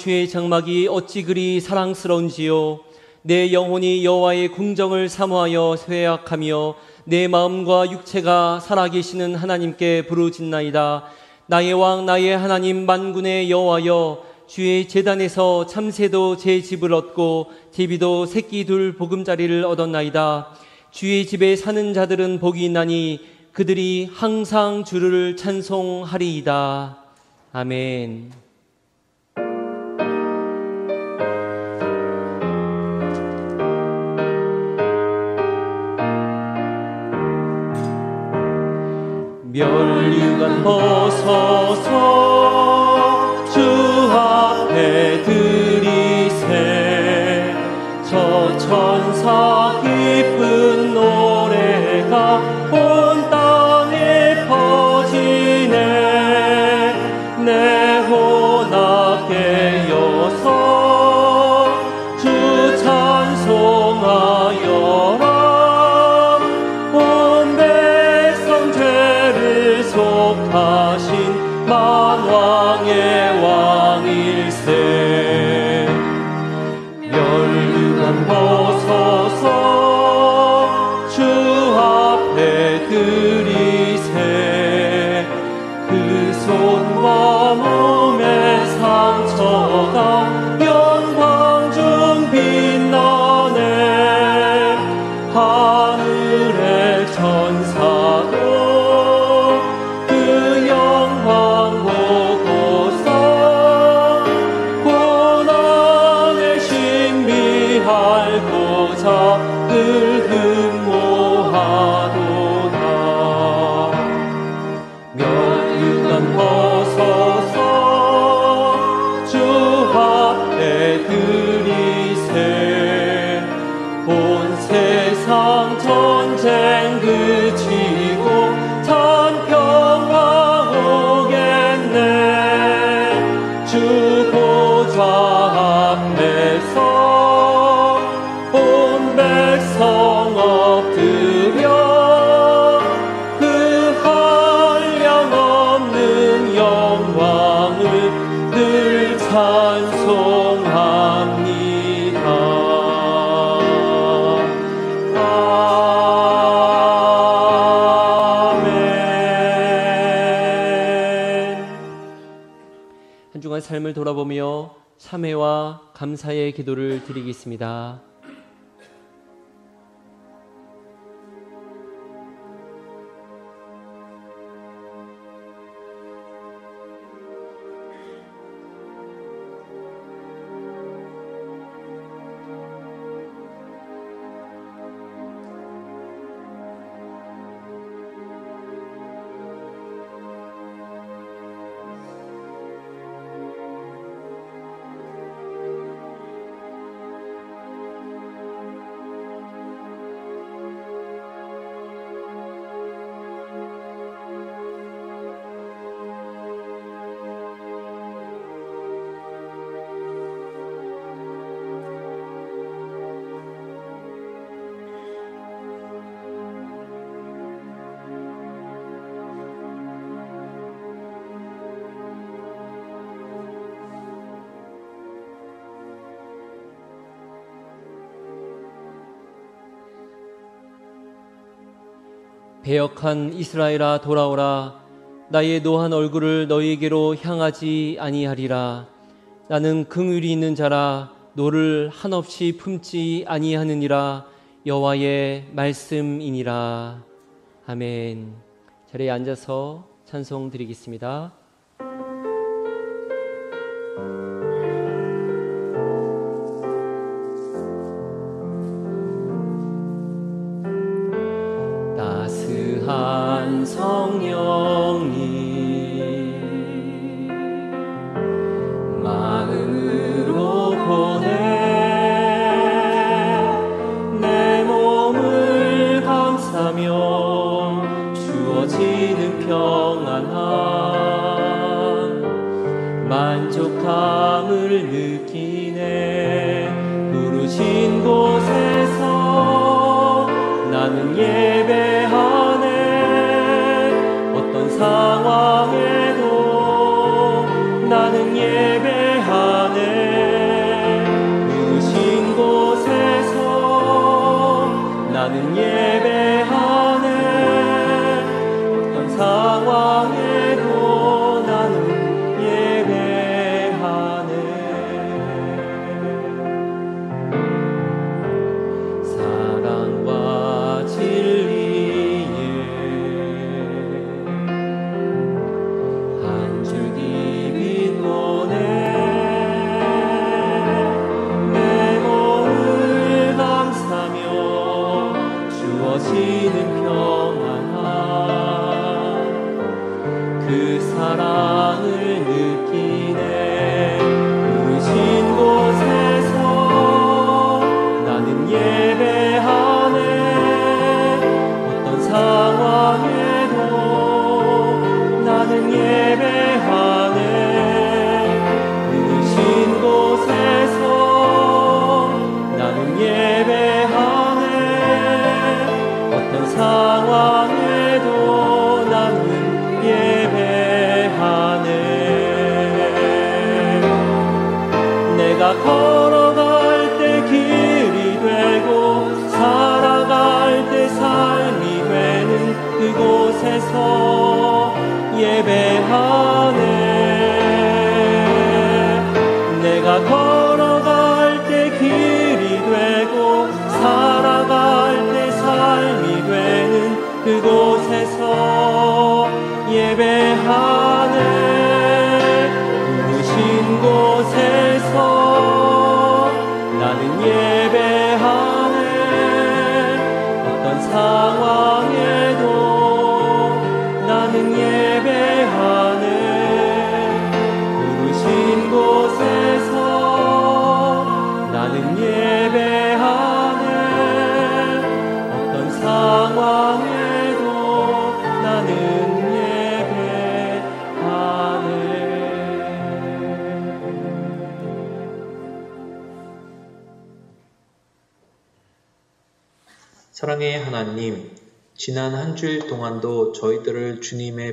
주의 장막이 어찌 그리 사랑스러운지요? 내 영혼이 여호와의 궁정을 사모하여 쇠약하며 내 마음과 육체가 살아계시는 하나님께 부르짖나이다. 나의 왕 나의 하나님 만군의 여호와여 주의 재단에서 참새도 제 집을 얻고 제비도 새끼 둘 보금자리를 얻었나이다. 주의 집에 사는 자들은 복이 있나니 그들이 항상 주를 찬송하리이다. 아멘. 멸류관 벗어서 주 앞에 들이세. 저 천사 기쁜 감사의 기도를 드리겠습니다. 배역한 이스라엘아 돌아오라. 나의 노한 얼굴을 너희에게로 향하지 아니하리라. 나는 긍휼이 있는 자라. 노를 한없이 품지 아니하느니라. 여호와의 말씀이니라. 아멘. 자리에 앉아서 찬송 드리겠습니다.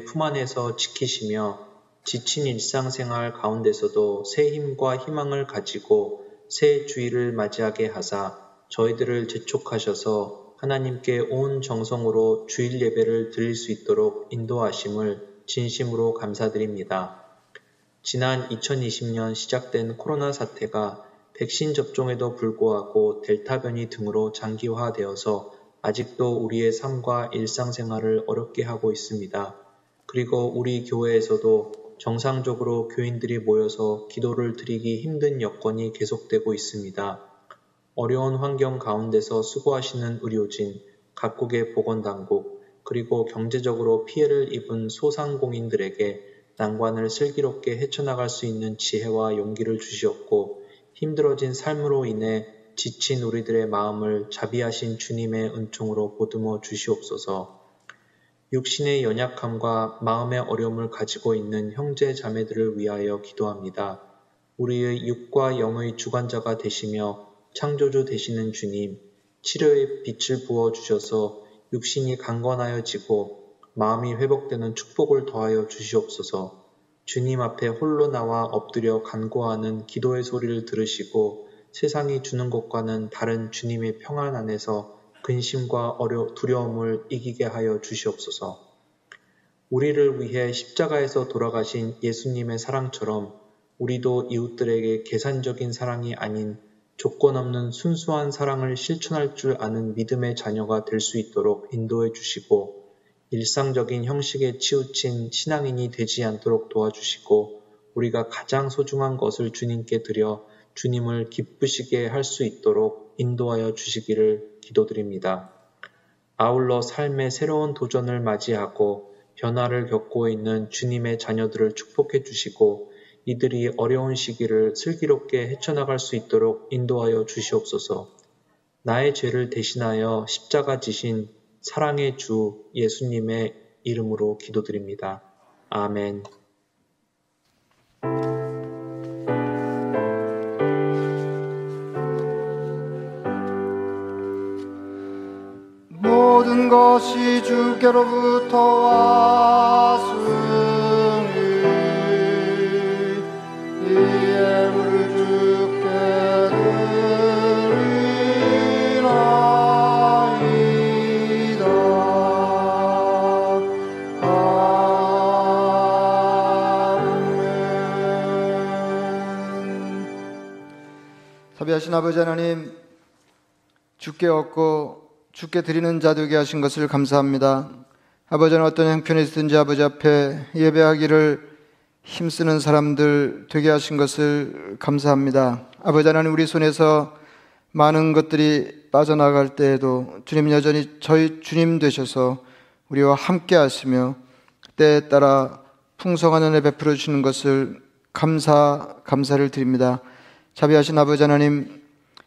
품 안에서 지키시며 지친 일상생활 가운데서도 새 힘과 희망을 가지고 새 주일을 맞이하게 하사 저희들을 재촉하셔서 하나님께 온 정성으로 주일 예배를 드릴 수 있도록 인도하심을 진심으로 감사드립니다. 지난 2020년 시작된 코로나 사태가 백신 접종에도 불구하고 델타 변이 등으로 장기화되어서 아직도 우리의 삶과 일상생활을 어렵게 하고 있습니다. 그리고 우리 교회에서도 정상적으로 교인들이 모여서 기도를 드리기 힘든 여건이 계속되고 있습니다. 어려운 환경 가운데서 수고하시는 의료진, 각국의 보건당국, 그리고 경제적으로 피해를 입은 소상공인들에게 난관을 슬기롭게 헤쳐나갈 수 있는 지혜와 용기를 주시었고 힘들어진 삶으로 인해 지친 우리들의 마음을 자비하신 주님의 은총으로 보듬어 주시옵소서. 육신의 연약함과 마음의 어려움을 가지고 있는 형제 자매들을 위하여 기도합니다. 우리의 육과 영의 주관자가 되시며 창조주 되시는 주님, 치료의 빛을 부어 주셔서 육신이 강건하여지고 마음이 회복되는 축복을 더하여 주시옵소서. 주님 앞에 홀로 나와 엎드려 간구하는 기도의 소리를 들으시고 세상이 주는 것과는 다른 주님의 평안 안에서 근심과 어려, 두려움을 이기게 하여 주시옵소서. 우리를 위해 십자가에서 돌아가신 예수님의 사랑처럼 우리도 이웃들에게 계산적인 사랑이 아닌 조건 없는 순수한 사랑을 실천할 줄 아는 믿음의 자녀가 될 수 있도록 인도해 주시고 일상적인 형식에 치우친 신앙인이 되지 않도록 도와주시고 우리가 가장 소중한 것을 주님께 드려 주님을 기쁘시게 할 수 있도록 인도하여 주시기를 기도드립니다. 아울러 삶의 새로운 도전을 맞이하고 변화를 겪고 있는 주님의 자녀들을 축복해 주시고 이들이 어려운 시기를 슬기롭게 헤쳐나갈 수 있도록 인도하여 주시옵소서. 나의 죄를 대신하여 십자가 지신 사랑의 주 예수님의 이름으로 기도드립니다. 아멘. 것이 주께로부터 왔으니 이 예물을 주께 드리나이다. 아멘. 사비하신 아버지 하나님 주께 얻고 주께 드리는 자 되게 하신 것을 감사합니다. 아버지는 어떤 형편에 있든지 아버지 앞에 예배하기를 힘쓰는 사람들 되게 하신 것을 감사합니다. 아버지 하나님 우리 손에서 많은 것들이 빠져나갈 때에도 주님 여전히 저희 주님 되셔서 우리와 함께 하시며 때에 따라 풍성한 은혜 베풀어 주시는 것을 감사 감사를 드립니다. 자비하신 아버지 하나님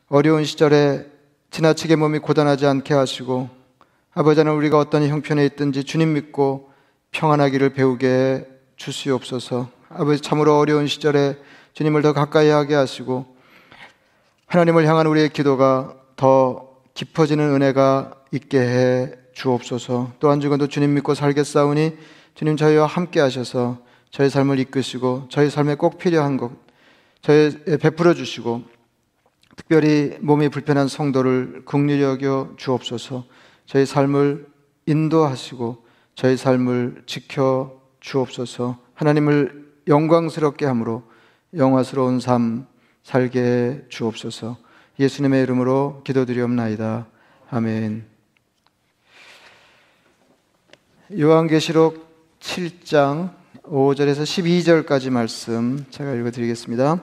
어려운 시절에 지나치게 몸이 고단하지 않게 하시고 아버지 하나님 우리가 어떤 형편에 있든지 주님 믿고 평안하기를 배우게 해 주시옵소서. 아버지 참으로 어려운 시절에 주님을 더 가까이 하게 하시고 하나님을 향한 우리의 기도가 더 깊어지는 은혜가 있게 해 주옵소서. 또한 죽어도 주님 믿고 살겠사오니 주님 저희와 함께 하셔서 저희 삶을 이끄시고 저희 삶에 꼭 필요한 것 저희 베풀어 주시고 특별히 몸이 불편한 성도를 긍휼히 여겨 주옵소서. 저희 삶을 인도하시고 저희 삶을 지켜 주옵소서. 하나님을 영광스럽게 함으로 영화스러운 삶 살게 해 주옵소서. 예수님의 이름으로 기도드리옵나이다. 아멘. 요한계시록 7장 5절에서 12절까지 말씀 제가 읽어 드리겠습니다.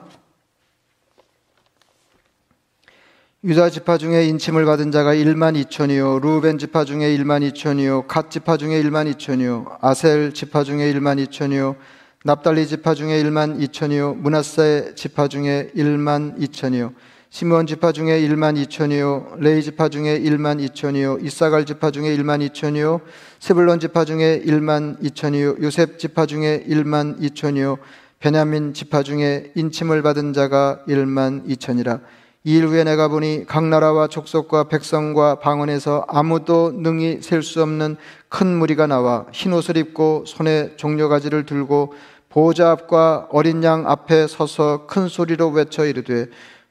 유다 지파 중에 인침을 받은 자가 1만 2천이요 루벤 지파 중에 1만 2천이요 갓 지파 중에 1만 2천이요 아셀 지파 중에 1만 2천이요 납달리 지파 중에 1만 2천이요 문하세 지파 중에 1만 2천이요 시므온 지파 중에 1만 2천이요 레이 지파 중에 1만 2천이요 이사갈 지파 중에 1만 2천이요 세불론 지파 중에 1만 2천이요 요셉 지파 중에 1만 2천이요 베냐민 지파 중에 인침을 받은 자가 1만 2천이라 이일 후에 내가 보니 각 나라와 족속과 백성과 방언에서 아무도 능히 셀 수 없는 큰 무리가 나와 흰 옷을 입고 손에 종려가지를 들고 보호자 앞과 어린 양 앞에 서서 큰 소리로 외쳐 이르되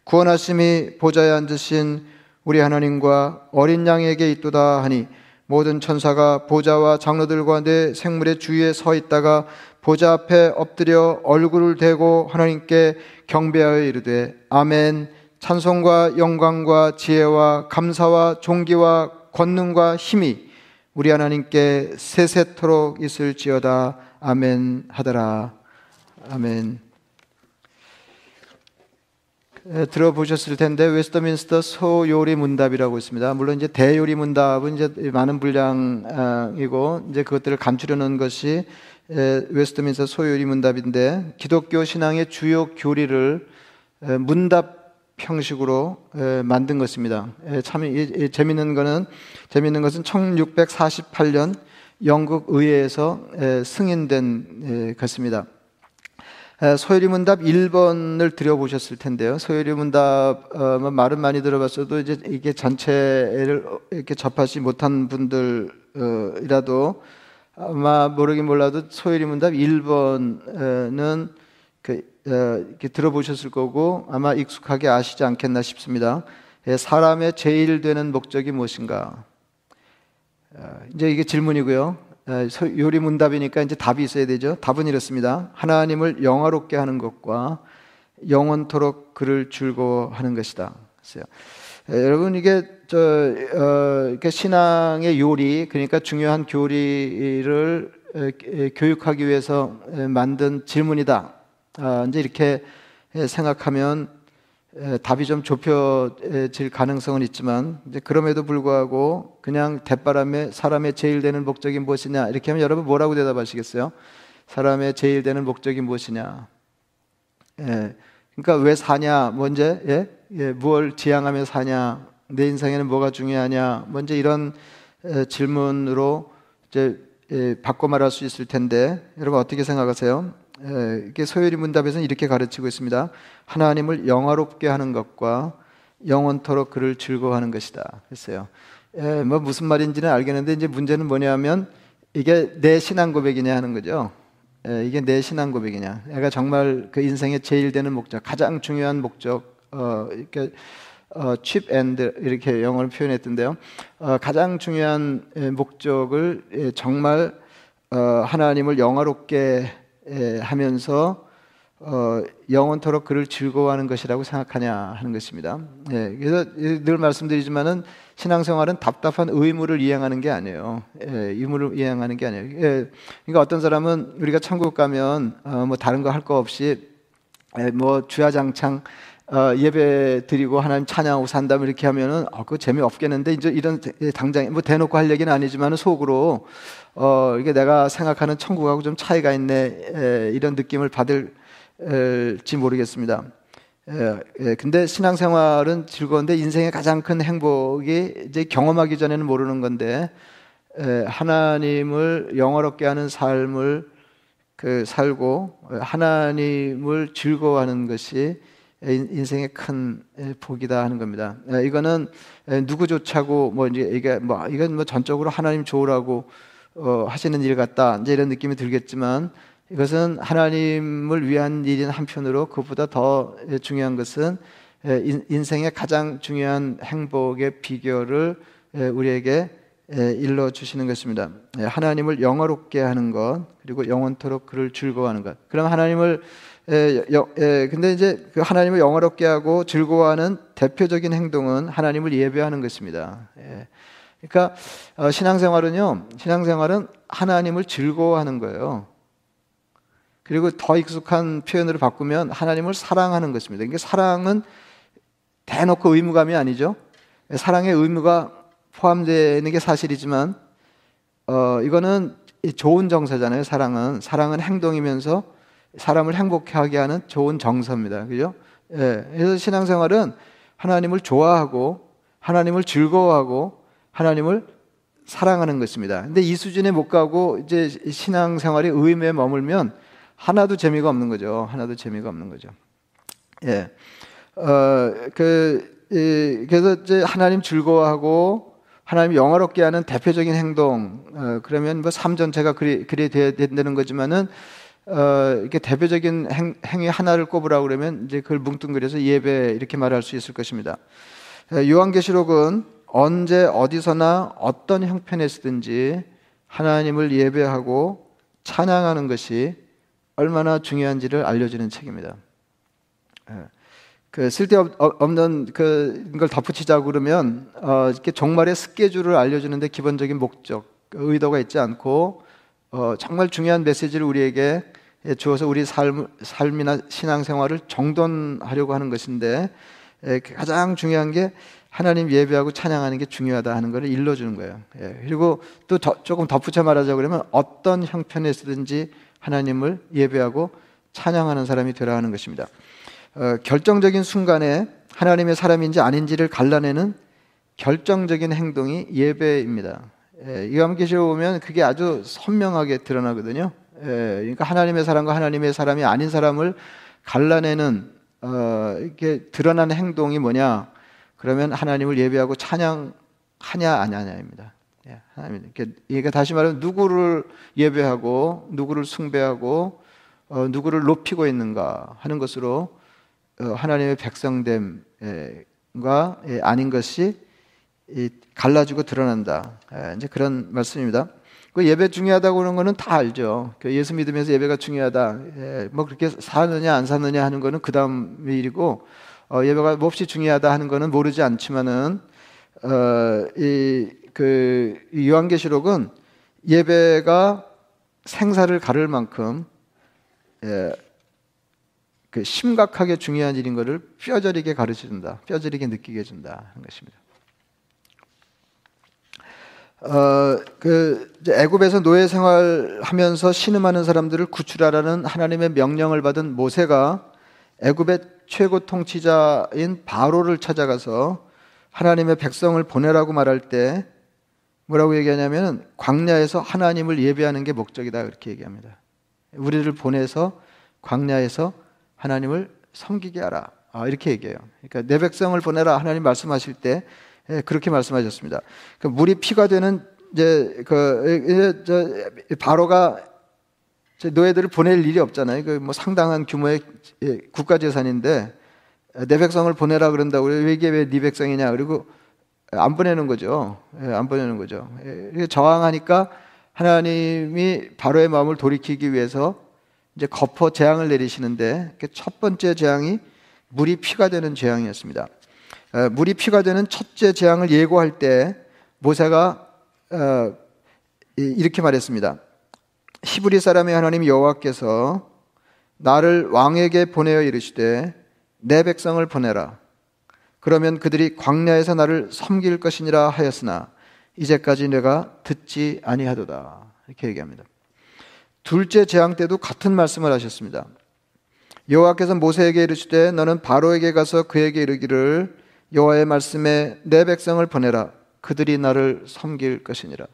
구원하심이 보좌에 앉으신 우리 하나님과 어린 양에게 있도다 하니 모든 천사가 보좌와 장로들과 내 생물의 주위에 서 있다가 보좌 앞에 엎드려 얼굴을 대고 하나님께 경배하여 이르되 아멘 찬송과 영광과 지혜와 감사와 존귀와 권능과 힘이 우리 하나님께 세세토록 있을지어다. 아멘 하더라. 아멘. 에, 들어보셨을 텐데 웨스트민스터 소요리 문답이라고 있습니다. 물론 이제 대요리 문답은 이제 많은 분량이고 이제 그것들을 간추려 놓은 것이 에, 웨스트민스터 소요리 문답인데 기독교 신앙의 주요 교리를 에, 문답 형식으로 에, 만든 것입니다. 에, 참 재밌는 거는 재밌는 것은 1648년 영국 의회에서 에, 승인된 에, 것입니다. 소요리 문답 1번을 들어보셨을 텐데요. 소요리 문답 어, 말은 많이 들어봤어도 이제 이게 전체를 이렇게 접하지 못한 분들이라도 아마 모르긴 몰라도 소요리 문답 1번은 그, 어, 이렇게 들어보셨을 거고 아마 익숙하게 아시지 않겠나 싶습니다. 예, 사람의 제일 되는 목적이 무엇인가? 어, 이제 이게 질문이고요. 요리 문답이니까 이제 답이 있어야 되죠. 답은 이렇습니다. 하나님을 영화롭게 하는 것과 영원토록 그를 즐거워하는 것이다. 그래서 여러분 이게 저 어, 신앙의 요리 그러니까 중요한 교리를 교육하기 위해서 만든 질문이다. 아, 이제 이렇게 생각하면 답이 좀 좁혀질 가능성은 있지만 그럼에도 불구하고 그냥 대바람에 사람의 제일 되는 목적이 무엇이냐 이렇게 하면 여러분 뭐라고 대답하시겠어요? 사람의 제일 되는 목적이 무엇이냐? 예, 그러니까 왜 사냐? 먼저 예? 예, 무엇 지향하며 사냐? 내 인생에는 뭐가 중요하냐? 먼저 이런 에, 질문으로 이제 예, 바꿔 말할 수 있을 텐데 여러분 어떻게 생각하세요? 이게 소요리 문답에서는 이렇게 가르치고 있습니다. 하나님을 영화롭게 하는 것과 영원토록 그를 즐거워하는 것이다. 했어요. 예, 뭐 무슨 말인지는 알겠는데 이제 문제는 뭐냐면 이게 내 신앙 고백이냐 하는 거죠. 예, 이게 내 신앙 고백이냐. 내가 정말 그 인생의 제일 되는 목적, 가장 중요한 목적, 어, 이렇게 어, chief end 이렇게 영어로 표현했던데요. 어, 가장 중요한 예, 목적을 예, 정말 어, 하나님을 영화롭게 예, 하면서 어, 영원토록 그를 즐거워하는 것이라고 생각하냐 하는 것입니다. 예, 그래서 늘 말씀드리지만은 신앙생활은 답답한 의무를 이행하는 게 아니에요. 예, 의무를 이행하는 게 아니에요. 예, 그러니까 어떤 사람은 우리가 천국 가면 어, 뭐 다른 거 할 거 없이 예, 뭐 주야장창 어, 예배 드리고 하나님 찬양하고 산다면 이렇게 하면은 어, 그거 재미없겠는데 이제 이런 당장 뭐 대놓고 할 얘기는 아니지만 속으로 어, 이게 내가 생각하는 천국하고 좀 차이가 있네 에, 이런 느낌을 받을지 모르겠습니다. 예, 예, 근데 신앙생활은 즐거운데 인생의 가장 큰 행복이 이제 경험하기 전에는 모르는 건데 예, 하나님을 영화롭게 하는 삶을 그 살고 하나님을 즐거워하는 것이 인생의 큰 복이다 하는 겁니다. 예, 이거는 누구 조차고 뭐 이제 이게 뭐 이건 뭐 전적으로 하나님 좋으라고 어, 하시는 일 같다 이제 이런 느낌이 들겠지만 이것은 하나님을 위한 일인 한편으로 그보다 더 중요한 것은 인생의 가장 중요한 행복의 비결을 우리에게 일러 주시는 것입니다. 하나님을 영화롭게 하는 것 그리고 영원토록 그를 즐거워하는 것. 그럼 하나님을 근데 이제 그 하나님을 영화롭게 하고 즐거워하는 대표적인 행동은 하나님을 예배하는 것입니다. 그러니까 어, 신앙생활은요, 신앙생활은 하나님을 즐거워하는 거예요. 그리고 더 익숙한 표현으로 바꾸면 하나님을 사랑하는 것입니다. 그러니까 사랑은 대놓고 의무감이 아니죠. 사랑의 의무가 포함되는 게 사실이지만, 어, 이거는 좋은 정서잖아요. 사랑은. 사랑은 행동이면서 사람을 행복하게 하는 좋은 정서입니다. 그죠? 예. 그래서 신앙생활은 하나님을 좋아하고, 하나님을 즐거워하고, 하나님을 사랑하는 것입니다. 근데 이 수준에 못 가고 이제 신앙생활이 의무에 머물면 하나도 재미가 없는 거죠. 하나도 재미가 없는 거죠. 예. 어, 그, 이, 그래서 이제 하나님 즐거워하고 하나님 영화롭게 하는 대표적인 행동, 어, 그러면 뭐 삶 전체가 그리, 그리 돼야 된다는 거지만은 어, 이렇게 대표적인 행, 행위 하나를 꼽으라고 그러면 이제 그걸 뭉뚱그려서 예배 이렇게 말할 수 있을 것입니다. 요한계시록은 언제 어디서나 어떤 형편에서든지 하나님을 예배하고 찬양하는 것이 얼마나 중요한지를 알려주는 책입니다. 예. 그 쓸데없는 그걸 덧붙이자고 그러면 어, 이렇게 종말의 스케줄을 알려주는데 기본적인 목적, 의도가 있지 않고 어, 정말 중요한 메시지를 우리에게 주어서 우리 삶, 삶이나 신앙생활을 정돈하려고 하는 것인데 예, 가장 중요한 게 하나님 예배하고 찬양하는 게 중요하다 하는 것을 일러주는 거예요. 예, 그리고 또 더, 조금 덧붙여 말하자 그러면 어떤 형편에서든지 하나님을 예배하고 찬양하는 사람이 되라 하는 것입니다. 어, 결정적인 순간에 하나님의 사람인지 아닌지를 갈라내는 결정적인 행동이 예배입니다. 예, 요한계시록 보면 그게 아주 선명하게 드러나거든요. 예, 그러니까 하나님의 사람과 하나님의 사람이 아닌 사람을 갈라내는 어, 이렇게 드러나는 행동이 뭐냐? 그러면 하나님을 예배하고 찬양하냐 아냐냐입니다. 예, 하나님. 그러니까 다시 말하면 누구를 예배하고 누구를 숭배하고 어, 누구를 높이고 있는가 하는 것으로 어, 하나님의 백성됨과 예, 아닌 것이 갈라지고 드러난다. 예, 이제 그런 말씀입니다. 그 예배 중요하다고 하는 거는 다 알죠. 그 예수 믿으면서 예배가 중요하다. 예, 뭐 그렇게 사느냐 안 사느냐 하는 거는 그 다음 일이고 어, 예배가 몹시 중요하다 하는 거는 모르지 않지만은 어, 이그 요한계시록은 예배가 생사를 가를 만큼 예, 그 심각하게 중요한 일인 것을 뼈저리게 가르쳐 준다. 뼈저리게 느끼게 해준다 하는 것입니다. 어, 그 애굽에서 노예 생활하면서 신음하는 사람들을 구출하라는 하나님의 명령을 받은 모세가 애굽의 최고 통치자인 바로를 찾아가서 하나님의 백성을 보내라고 말할 때 뭐라고 얘기하냐면 광야에서 하나님을 예배하는 게 목적이다 그렇게 얘기합니다. 우리를 보내서 광야에서 하나님을 섬기게 하라. 아, 이렇게 얘기해요. 그러니까 내 백성을 보내라 하나님 말씀하실 때 예, 그렇게 말씀하셨습니다. 그 물이 피가 되는 이제 그 이제 저 바로가 노예들을 보낼 일이 없잖아요. 그 뭐 상당한 규모의 예, 국가 재산인데 내 백성을 보내라 그런다고 왜 이게 왜 네 백성이냐 그리고 안 보내는 거죠. 예, 안 보내는 거죠. 예, 저항하니까 하나님이 바로의 마음을 돌이키기 위해서 이제 거퍼 재앙을 내리시는데 첫 번째 재앙이 물이 피가 되는 재앙이었습니다. 어, 물이 피가 되는 첫째 재앙을 예고할 때 모세가 어, 이렇게 말했습니다. 히브리 사람의 하나님 여호와께서 나를 왕에게 보내어 이르시되 내 백성을 보내라. 그러면 그들이 광야에서 나를 섬길 것이니라 하였으나 이제까지 내가 듣지 아니하도다. 이렇게 얘기합니다. 둘째 재앙 때도 같은 말씀을 하셨습니다. 여호와께서 모세에게 이르시되 너는 바로에게 가서 그에게 이르기를 여호와의 말씀에 내 백성을 보내라 그들이 나를 섬길 것이니라.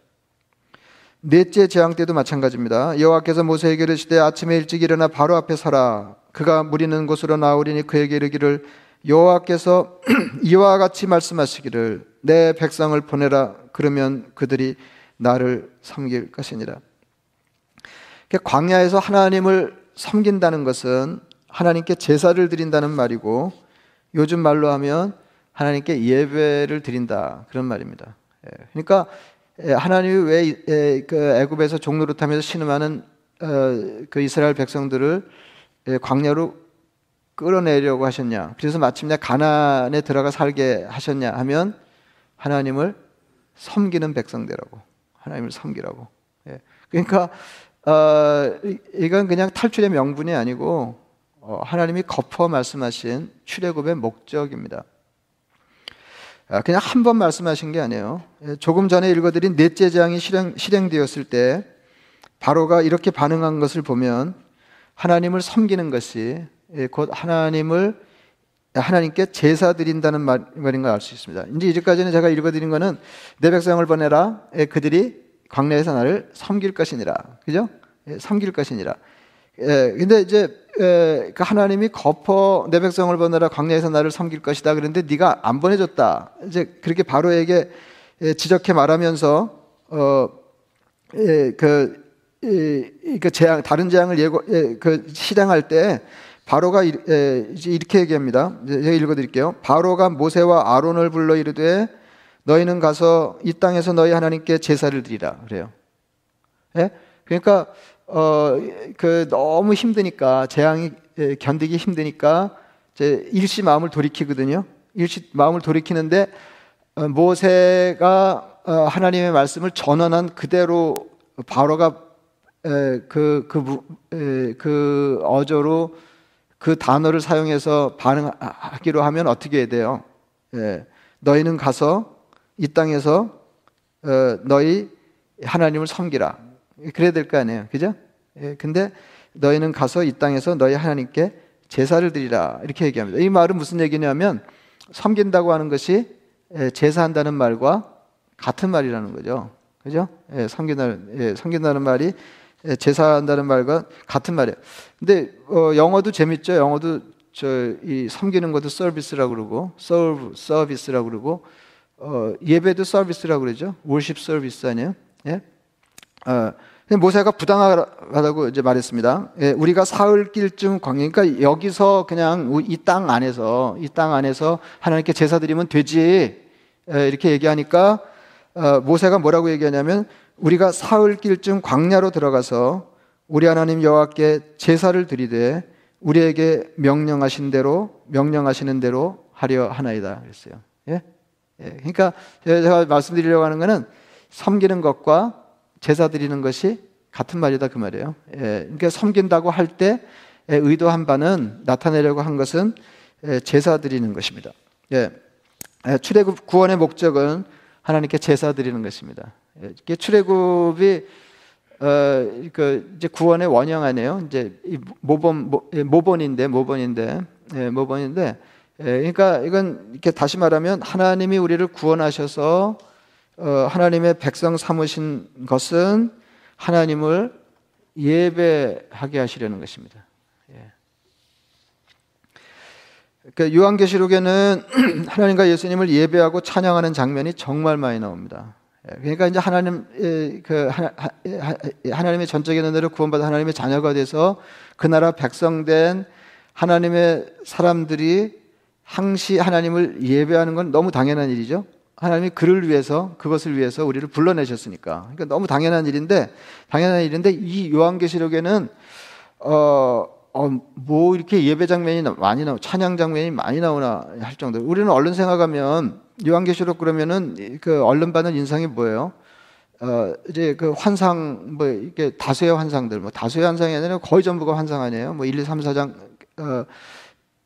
넷째 재앙 때도 마찬가지입니다. 여호와께서 모세에게 이르시되 아침에 일찍 일어나 바로 앞에 서라. 그가 무리는 곳으로 나오리니 그에게 이르기를 여호와께서 이와 같이 말씀하시기를 내 백성을 보내라. 그러면 그들이 나를 섬길 것이니라. 광야에서 하나님을 섬긴다는 것은 하나님께 제사를 드린다는 말이고 요즘 말로 하면 하나님께 예배를 드린다 그런 말입니다. 예, 그러니까 예, 하나님이 왜 그 애굽에서 종노릇하면서 신음하는 어, 그 이스라엘 백성들을 예, 광야로 끌어내려고 하셨냐? 그래서 마침내 가나안에 들어가 살게 하셨냐 하면 하나님을 섬기는 백성들라고 하나님을 섬기라고. 그러니까 어, 이건 그냥 탈출의 명분이 아니고 어, 하나님이 거퍼 말씀하신 출애굽의 목적입니다. 아, 그냥 한 번 말씀하신 게 아니에요. 예, 조금 전에 읽어드린 넷째 장이 실행, 실행되었을 때 바로가 이렇게 반응한 것을 보면 하나님을 섬기는 것이 예, 곧 하나님을 하나님께 제사 드린다는 말인 걸 알 수 있습니다. 이제 이제까지는 제가 읽어드린 것은 내 백성을 보내라. 예, 그들이 광야에서 나를 섬길 것이니라. 그죠? 섬길 것이니라. 예, 근데 이제 예, 그 하나님이 거퍼 내 백성을 보내라 광야에서 나를 섬길 것이다. 그런데 네가 안 보내줬다. 이제 그렇게 바로에게 예, 지적해 말하면서 어, 예, 그, 이, 그 재앙 다른 재앙을 예고 예, 그 실행할 때 바로가 예, 이렇게 얘기합니다. 제가 읽어드릴게요. 바로가 모세와 아론을 불러 이르되 너희는 가서 이 땅에서 너희 하나님께 제사를 드리라 그래요. 예? 그러니까 어, 그 너무 힘드니까 재앙이 견디기 힘드니까 제 일시 마음을 돌이키거든요. 일시 마음을 돌이키는데 어, 모세가 어, 하나님의 말씀을 전원한 그대로 바로가 그그 그, 그 어조로 그 단어를 사용해서 반응하기로 하면 어떻게 해야 돼요? 예, 너희는 가서 이 땅에서 어, 너희 하나님을 섬기라. 그래야 될 거 아니에요. 그죠? 예, 근데 너희는 가서 이 땅에서 너희 하나님께 제사를 드리라. 이렇게 얘기합니다. 이 말은 무슨 얘기냐면 섬긴다고 하는 것이 예, 제사한다는 말과 같은 말이라는 거죠. 그죠? 예, 섬긴다는, 예, 섬긴다는 말이 예, 제사한다는 말과 같은 말이에요. 근데 어, 영어도 재밌죠. 영어도 저 이 섬기는 것도 서비스라고 그러고 서브 서비스라고 그러고 어, 예배도 서비스라고 그러죠. worship service 아니에요? 예? 어, 모세가 부당하다고 이제 말했습니다. 예, 우리가 사흘길쯤 광야, 그러니까 여기서 그냥 이 땅 안에서 이 땅 안에서 하나님께 제사 드리면 되지 예, 이렇게 얘기하니까 어, 모세가 뭐라고 얘기하냐면 우리가 사흘길쯤 광야로 들어가서 우리 하나님 여호와께 제사를 드리되 우리에게 명령하신 대로 명령하시는 대로 하려 하나이다 그랬어요. 예? 예. 그러니까 제가 말씀드리려고 하는 것은 섬기는 것과 제사 드리는 것이 같은 말이다 그 말이에요. 예, 그러니까 섬긴다고 할 때 의도한 바는 나타내려고 한 것은 제사 드리는 것입니다. 예, 출애굽 구원의 목적은 하나님께 제사 드리는 것입니다. 예, 출애굽이 어, 그 이제 구원의 원형 아니에요. 이제 모본 모, 예, 모본인데 모본인데 예, 모본인데 예, 그러니까 이건 이렇게 다시 말하면 하나님이 우리를 구원하셔서 어, 하나님의 백성 삼으신 것은 하나님을 예배하게 하시려는 것입니다. 예. 그 요한계시록에는 하나님과 예수님을 예배하고 찬양하는 장면이 정말 많이 나옵니다. 예, 그러니까 이제 하나님 그 하나님의 전적인 은혜로 구원받은 하나님의 자녀가 돼서 그 나라 백성된 하나님의 사람들이 항시 하나님을 예배하는 건 너무 당연한 일이죠. 하나님이 그를 위해서 그것을 위해서 우리를 불러내셨으니까. 그러니까 너무 당연한 일인데 당연한 일인데 이 요한계시록에는 어, 어, 뭐 이렇게 예배 장면이 많이 나오, 찬양 장면이 많이 나오나 할 정도로 우리는 얼른 생각하면 요한계시록 그러면은 그 얼른 받는 인상이 뭐예요? 어, 이제 그 환상, 뭐, 이렇게 다수의 환상들, 뭐 다수의 환상이 아니라 거의 전부가 환상 아니에요? 뭐 1, 2, 3, 4장, 어,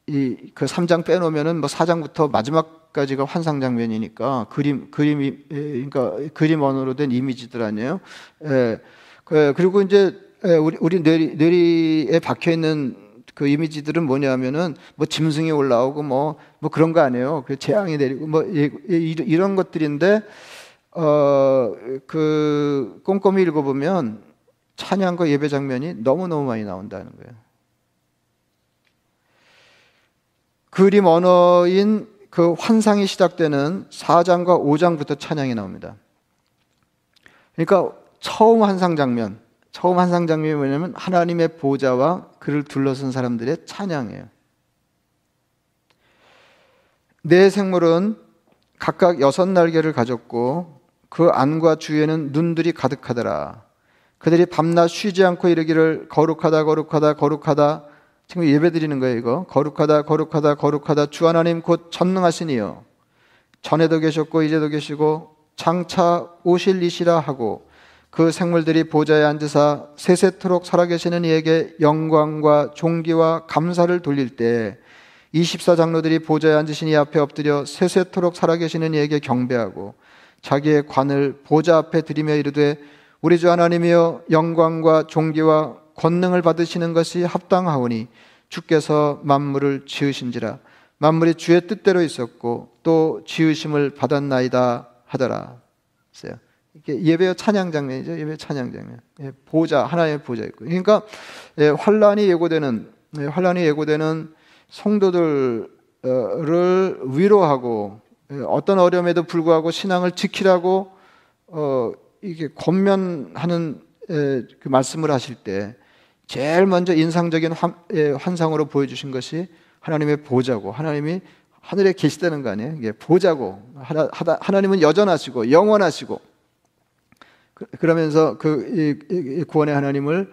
이, 그 3장 빼놓으면은 뭐 4장부터 마지막까지가 환상 장면이니까 그림, 그림이, 그러니까 그림 언어로 된 이미지들 아니에요? 예. 그, 그리고 이제 예, 우리, 우리 뇌리, 뇌리에 박혀 있는 그 이미지들은 뭐냐면은 뭐 짐승이 올라오고 뭐, 뭐 그런 거 아니에요. 그 재앙이 내리고 뭐 이런 것들인데 어, 그 꼼꼼히 읽어보면 찬양과 예배 장면이 너무 너무 많이 나온다는 거예요. 그림 언어인 그 환상이 시작되는 4장과 5장부터 찬양이 나옵니다. 그러니까 처음 환상 장면, 처음 환상 장면이 뭐냐면 하나님의 보좌와 그를 둘러선 사람들의 찬양이에요. 네 생물은 각각 여섯 날개를 가졌고 그 안과 주위에는 눈들이 가득하더라. 그들이 밤낮 쉬지 않고 이르기를 거룩하다 거룩하다 거룩하다 지금 예배 드리는 거예요 이거. 거룩하다 거룩하다 거룩하다. 주 하나님 곧 전능하시니요. 전에도 계셨고 이제도 계시고 장차 오실 이시라 하고 그 생물들이 보좌에 앉으사 세세토록 살아계시는 이에게 영광과 존귀와 감사를 돌릴 때 24장로들이 보좌에 앉으신 이 앞에 엎드려 세세토록 살아계시는 이에게 경배하고 자기의 관을 보좌 앞에 드리며 이르되 우리 주 하나님이여 영광과 존귀와 권능을 받으시는 것이 합당하오니 주께서 만물을 지으신지라 만물이 주의 뜻대로 있었고 또 지으심을 받았나이다 하더라. 예배 찬양 장면이죠. 예배 찬양 장면. 예, 보좌 하나의 보좌 있고. 그러니까 예, 환란이 예고되는 예, 환란이 예고되는 성도들을 위로하고 어떤 어려움에도 불구하고 신앙을 지키라고 어, 이게 권면하는 그 말씀을 하실 때 제일 먼저 인상적인 환상으로 보여주신 것이 하나님의 보좌고 하나님이 하늘에 계시다는 거 아니에요? 이게 보좌고 하나님은 여전하시고 영원하시고 그, 그러면서 그 구원의 하나님을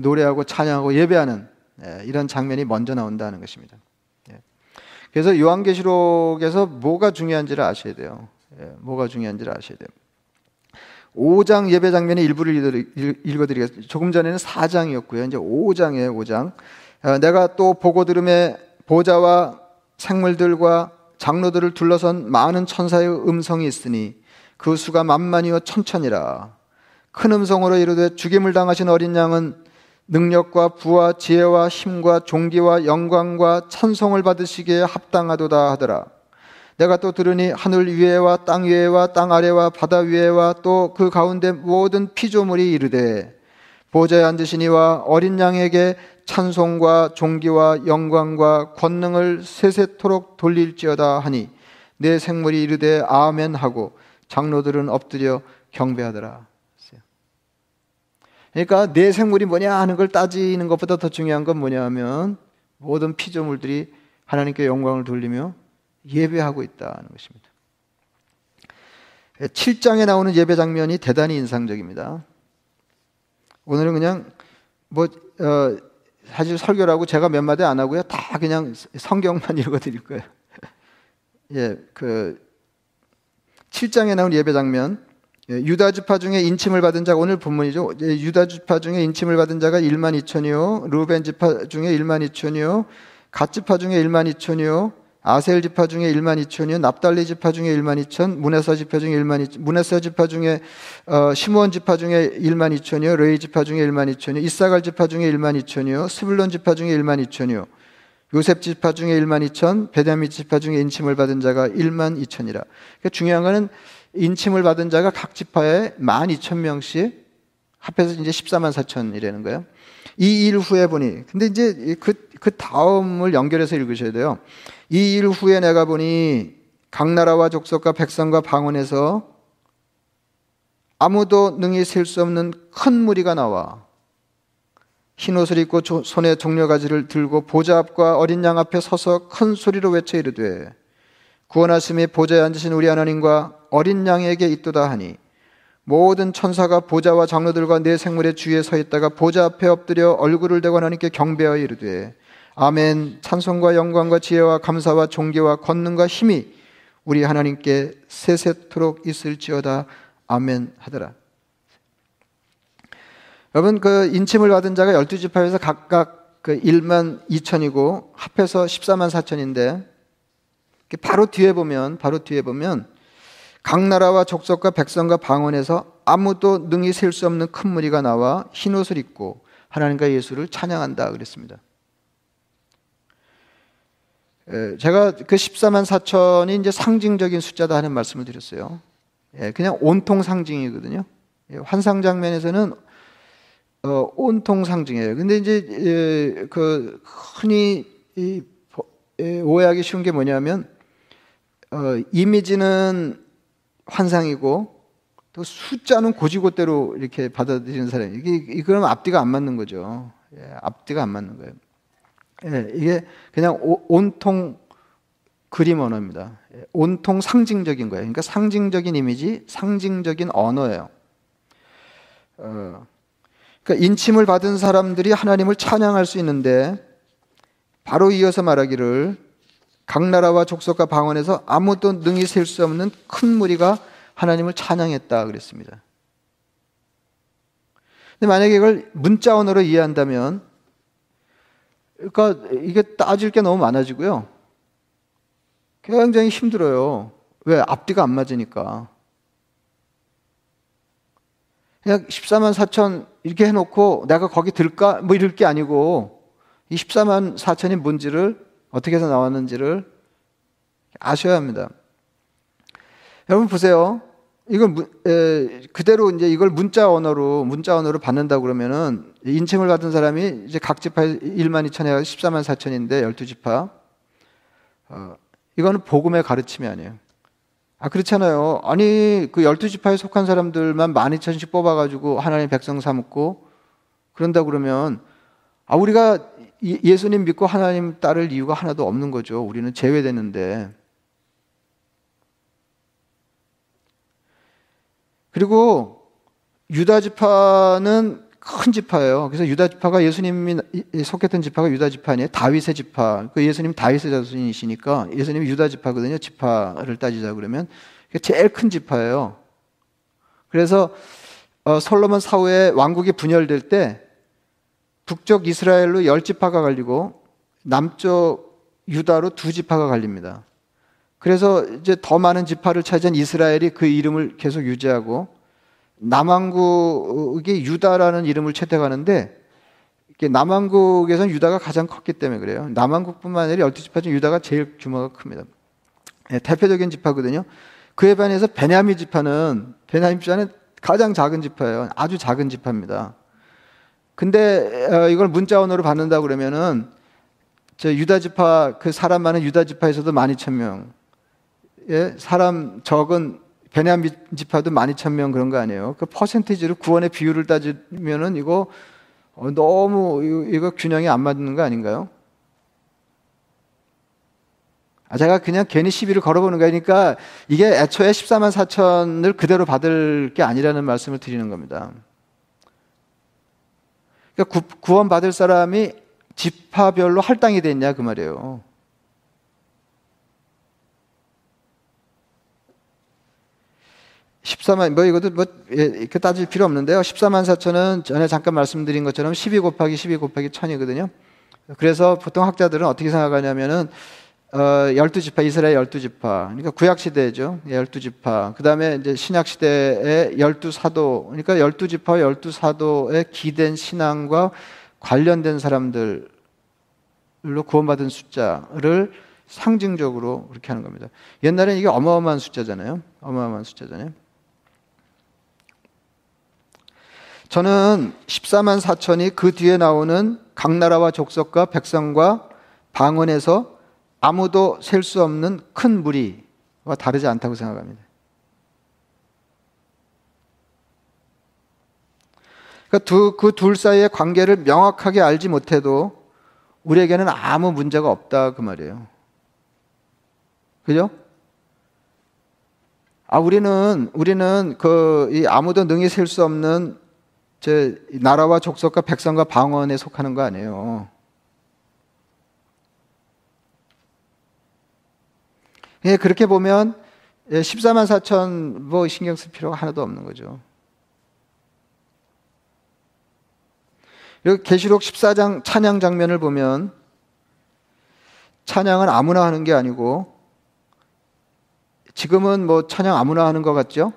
노래하고 찬양하고 예배하는 예, 이런 장면이 먼저 나온다는 것입니다. 예. 그래서 요한계시록에서 뭐가 중요한지를 아셔야 돼요. 예, 뭐가 중요한지를 아셔야 돼요. 5장 예배 장면의 일부를 읽어드리겠습니다. 조금 전에는 4장이었고요. 이제 5장이에요, 5장. 어, 내가 또 보고 들음에 보좌와 생물들과 장로들을 둘러선 많은 천사의 음성이 있으니 그 수가 만만이요 천천이라. 큰 음성으로 이르되 죽임을 당하신 어린 양은 능력과 부와 지혜와 힘과 종기와 영광과 찬송을 받으시기에 합당하도다 하더라. 내가 또 들으니 하늘 위에와 땅 위에와 땅 아래와 바다 위에와 또 그 가운데 모든 피조물이 이르되 보좌에 앉으신 이와 어린 양에게 찬송과 종기와 영광과 권능을 세세토록 돌릴지어다 하니 내 생물이 이르되 아멘 하고 장로들은 엎드려 경배하더라. 그러니까 내 생물이 뭐냐 하는 걸 따지는 것보다 더 중요한 건 뭐냐 하면 모든 피조물들이 하나님께 영광을 돌리며 예배하고 있다는 것입니다. 7장에 나오는 예배 장면이 대단히 인상적입니다. 오늘은 그냥 뭐 어, 사실 설교를 하고 제가 몇 마디 안 하고요. 다 그냥 성경만 읽어 드릴 거예요. 예, 그 7장에 나온 예배 장면 예, 유다 지파 중에 인침을 받은 자가 오늘 본문이죠. 예, 유다 지파 중에 인침을 받은 자가 1만 2천이요. 루벤 지파 중에 1만 2천이요. 갓 지파 중에 1만 2천이요. 아셀 지파 중에 1만 2천이요. 납달리 지파 중에 1만 2천. 므낫세 지파 중에 1만 2천. 므낫세 지파 중에 어, 시므온 지파 중에 1만 2천이요. 레위 지파 중에 1만 2천이요. 잇사갈 지파 중에 1만 2천이요. 스불론 지파 중에 1만 2천이요. 요셉 지파 중에 1만 2천, 베냐민 지파 중에 인침을 받은 자가 1만 2천이라. 그러니까 중요한 거는 인침을 받은 자가 각 지파에 1만 2천 명씩 합해서 이제 14만 4천이라는 거예요. 이 일 후에 보니 근데 이제 그 그 다음을 연결해서 읽으셔야 돼요. 이 일 후에 내가 보니 각 나라와 족속과 백성과 방언에서 아무도 능히 셀 수 없는 큰 무리가 나와 흰 옷을 입고 손에 종려가지를 들고 보좌 앞과 어린 양 앞에 서서 큰 소리로 외쳐 이르되 구원하심이 보좌에 앉으신 우리 하나님과 어린 양에게 있도다 하니 모든 천사가 보좌와 장로들과 내 생물의 주위에 서 있다가 보좌 앞에 엎드려 얼굴을 대고 하나님께 경배하여 이르되 아멘 찬송과 영광과 지혜와 감사와 존귀와 권능과 힘이 우리 하나님께 세세토록 있을지어다 아멘 하더라. 여러분 그 인침을 받은 자가 12지파에서 각각 그 1만 2천이고 합해서 14만 4천인데 바로 뒤에 보면 바로 뒤에 보면 각 나라와 족속과 백성과 방언에서 아무도 능히 셀 수 없는 큰 무리가 나와 흰 옷을 입고 하나님과 예수를 찬양한다 그랬습니다. 제가 그 14만 4천이 이제 상징적인 숫자다 하는 말씀을 드렸어요. 예, 그냥 온통 상징이거든요. 예, 환상 장면에서는 어, 온통 상징이에요. 근데 이제 그 흔히 오해하기 쉬운 게 뭐냐면 어, 이미지는 환상이고 또 숫자는 고지고대로 이렇게 받아들이는 사람이 이게 그러면 앞뒤가 안 맞는 거죠. 예, 앞뒤가 안 맞는 거예요. 예, 이게 그냥 오, 온통 그림 언어입니다. 예, 온통 상징적인 거예요. 그러니까 상징적인 이미지, 상징적인 언어예요. 어, 그러니까 인침을 받은 사람들이 하나님을 찬양할 수 있는데 바로 이어서 말하기를 각 나라와 족속과 방언에서 아무도 능히 셀 수 없는 큰 무리가 하나님을 찬양했다 그랬습니다. 근데 만약에 이걸 문자 언어로 이해한다면 그러니까 이게 따질 게 너무 많아지고요. 굉장히 힘들어요. 왜? 앞뒤가 안 맞으니까. 그냥 14만 4천 이렇게 해놓고 내가 거기 들까? 뭐 이럴 게 아니고 이 14만 4천이 뭔지를 어떻게 해서 나왔는지를 아셔야 합니다. 여러분 보세요. 이걸 에, 그대로 이제 이걸 문자 언어로 문자 언어로 받는다 그러면은 인칭을 받은 사람이 이제 각 지파 1만 2천에 14만 4천인데 12지파. 어, 이거는 복음의 가르침이 아니에요. 아 그렇잖아요. 아니 그 12지파에 속한 사람들만 12,000씩 뽑아 가지고 하나님 백성 삼고 그런다 그러면 아 우리가 예수님 믿고 하나님 따를 이유가 하나도 없는 거죠. 우리는 제외되는데. 그리고 유다 지파는 큰 지파예요. 그래서 유다 지파가 예수님이 속했던 지파가 유다 지파 아니에요. 다윗의 지파. 그 예수님 다윗의 자손이시니까 예수님이 유다 지파거든요. 지파를 따지자 그러면 제일 큰 지파예요. 그래서 어, 솔로몬 사후에 왕국이 분열될 때 북쪽 이스라엘로 열 지파가 갈리고 남쪽 유다로 두 지파가 갈립니다. 그래서 이제 더 많은 지파를 차지한 이스라엘이 그 이름을 계속 유지하고 남왕국이 유다라는 이름을 채택하는데 남왕국에서는 유다가 가장 컸기 때문에 그래요. 남왕국뿐만 아니라 열두 지파 중 유다가 제일 규모가 큽니다. 네, 대표적인 지파거든요. 그에 반해서 베냐민 지파는 베냐민 지파는 가장 작은 지파예요. 아주 작은 지파입니다. 근데 어, 이걸 문자 언어로 받는다 그러면은 저 유다 지파 그 사람 많은 유다 지파에서도 12,000명. 예, 사람 적은 베냐민 지파도 12,000명 그런 거 아니에요. 그 퍼센티지로 구원의 비율을 따지면은 이거 어, 너무 이거 균형이 안 맞는 거 아닌가요? 아, 제가 그냥 괜히 시비를 걸어보는 거니까 이게 애초에 14만 4천을 그대로 받을 게 아니라는 말씀을 드리는 겁니다. 그러니까 구, 원 받을 사람이 지파별로 할당이 됐냐 그 말이에요. 십사만뭐 이것도 뭐 예, 그 따질 필요 없는데요. 14만 4천은 전에 잠깐 말씀드린 것처럼 12 곱하기 12 곱하기 1000이거든요. 그래서 보통 학자들은 어떻게 생각하냐면은 어, 12지파, 이스라엘 12지파. 그러니까 구약 시대죠. 12지파. 그 다음에 이제 신약 시대의 12사도. 그러니까 12지파, 12사도의 기된 신앙과 관련된 사람들로 구원받은 숫자를 상징적으로 그렇게 하는 겁니다. 옛날엔 이게 어마어마한 숫자잖아요. 어마어마한 숫자잖아요. 저는 14만 4천이 그 뒤에 나오는 각 나라와 족속과 백성과 방언에서 아무도 셀 수 없는 큰 무리와 다르지 않다고 생각합니다. 그둘 그둘 사이의 관계를 명확하게 알지 못해도 우리에게는 아무 문제가 없다 그 말이에요. 그죠? 아 우리는 우리는 그 아무도 능히 셀 수 없는 제 나라와 족속과 백성과 방언에 속하는 거 아니에요. 예, 그렇게 보면 14만 4천 뭐 신경 쓸 필요가 하나도 없는 거죠. 여기 계시록 14장 찬양 장면을 보면 찬양은 아무나 하는 게 아니고 지금은 뭐 찬양 아무나 하는 것 같죠?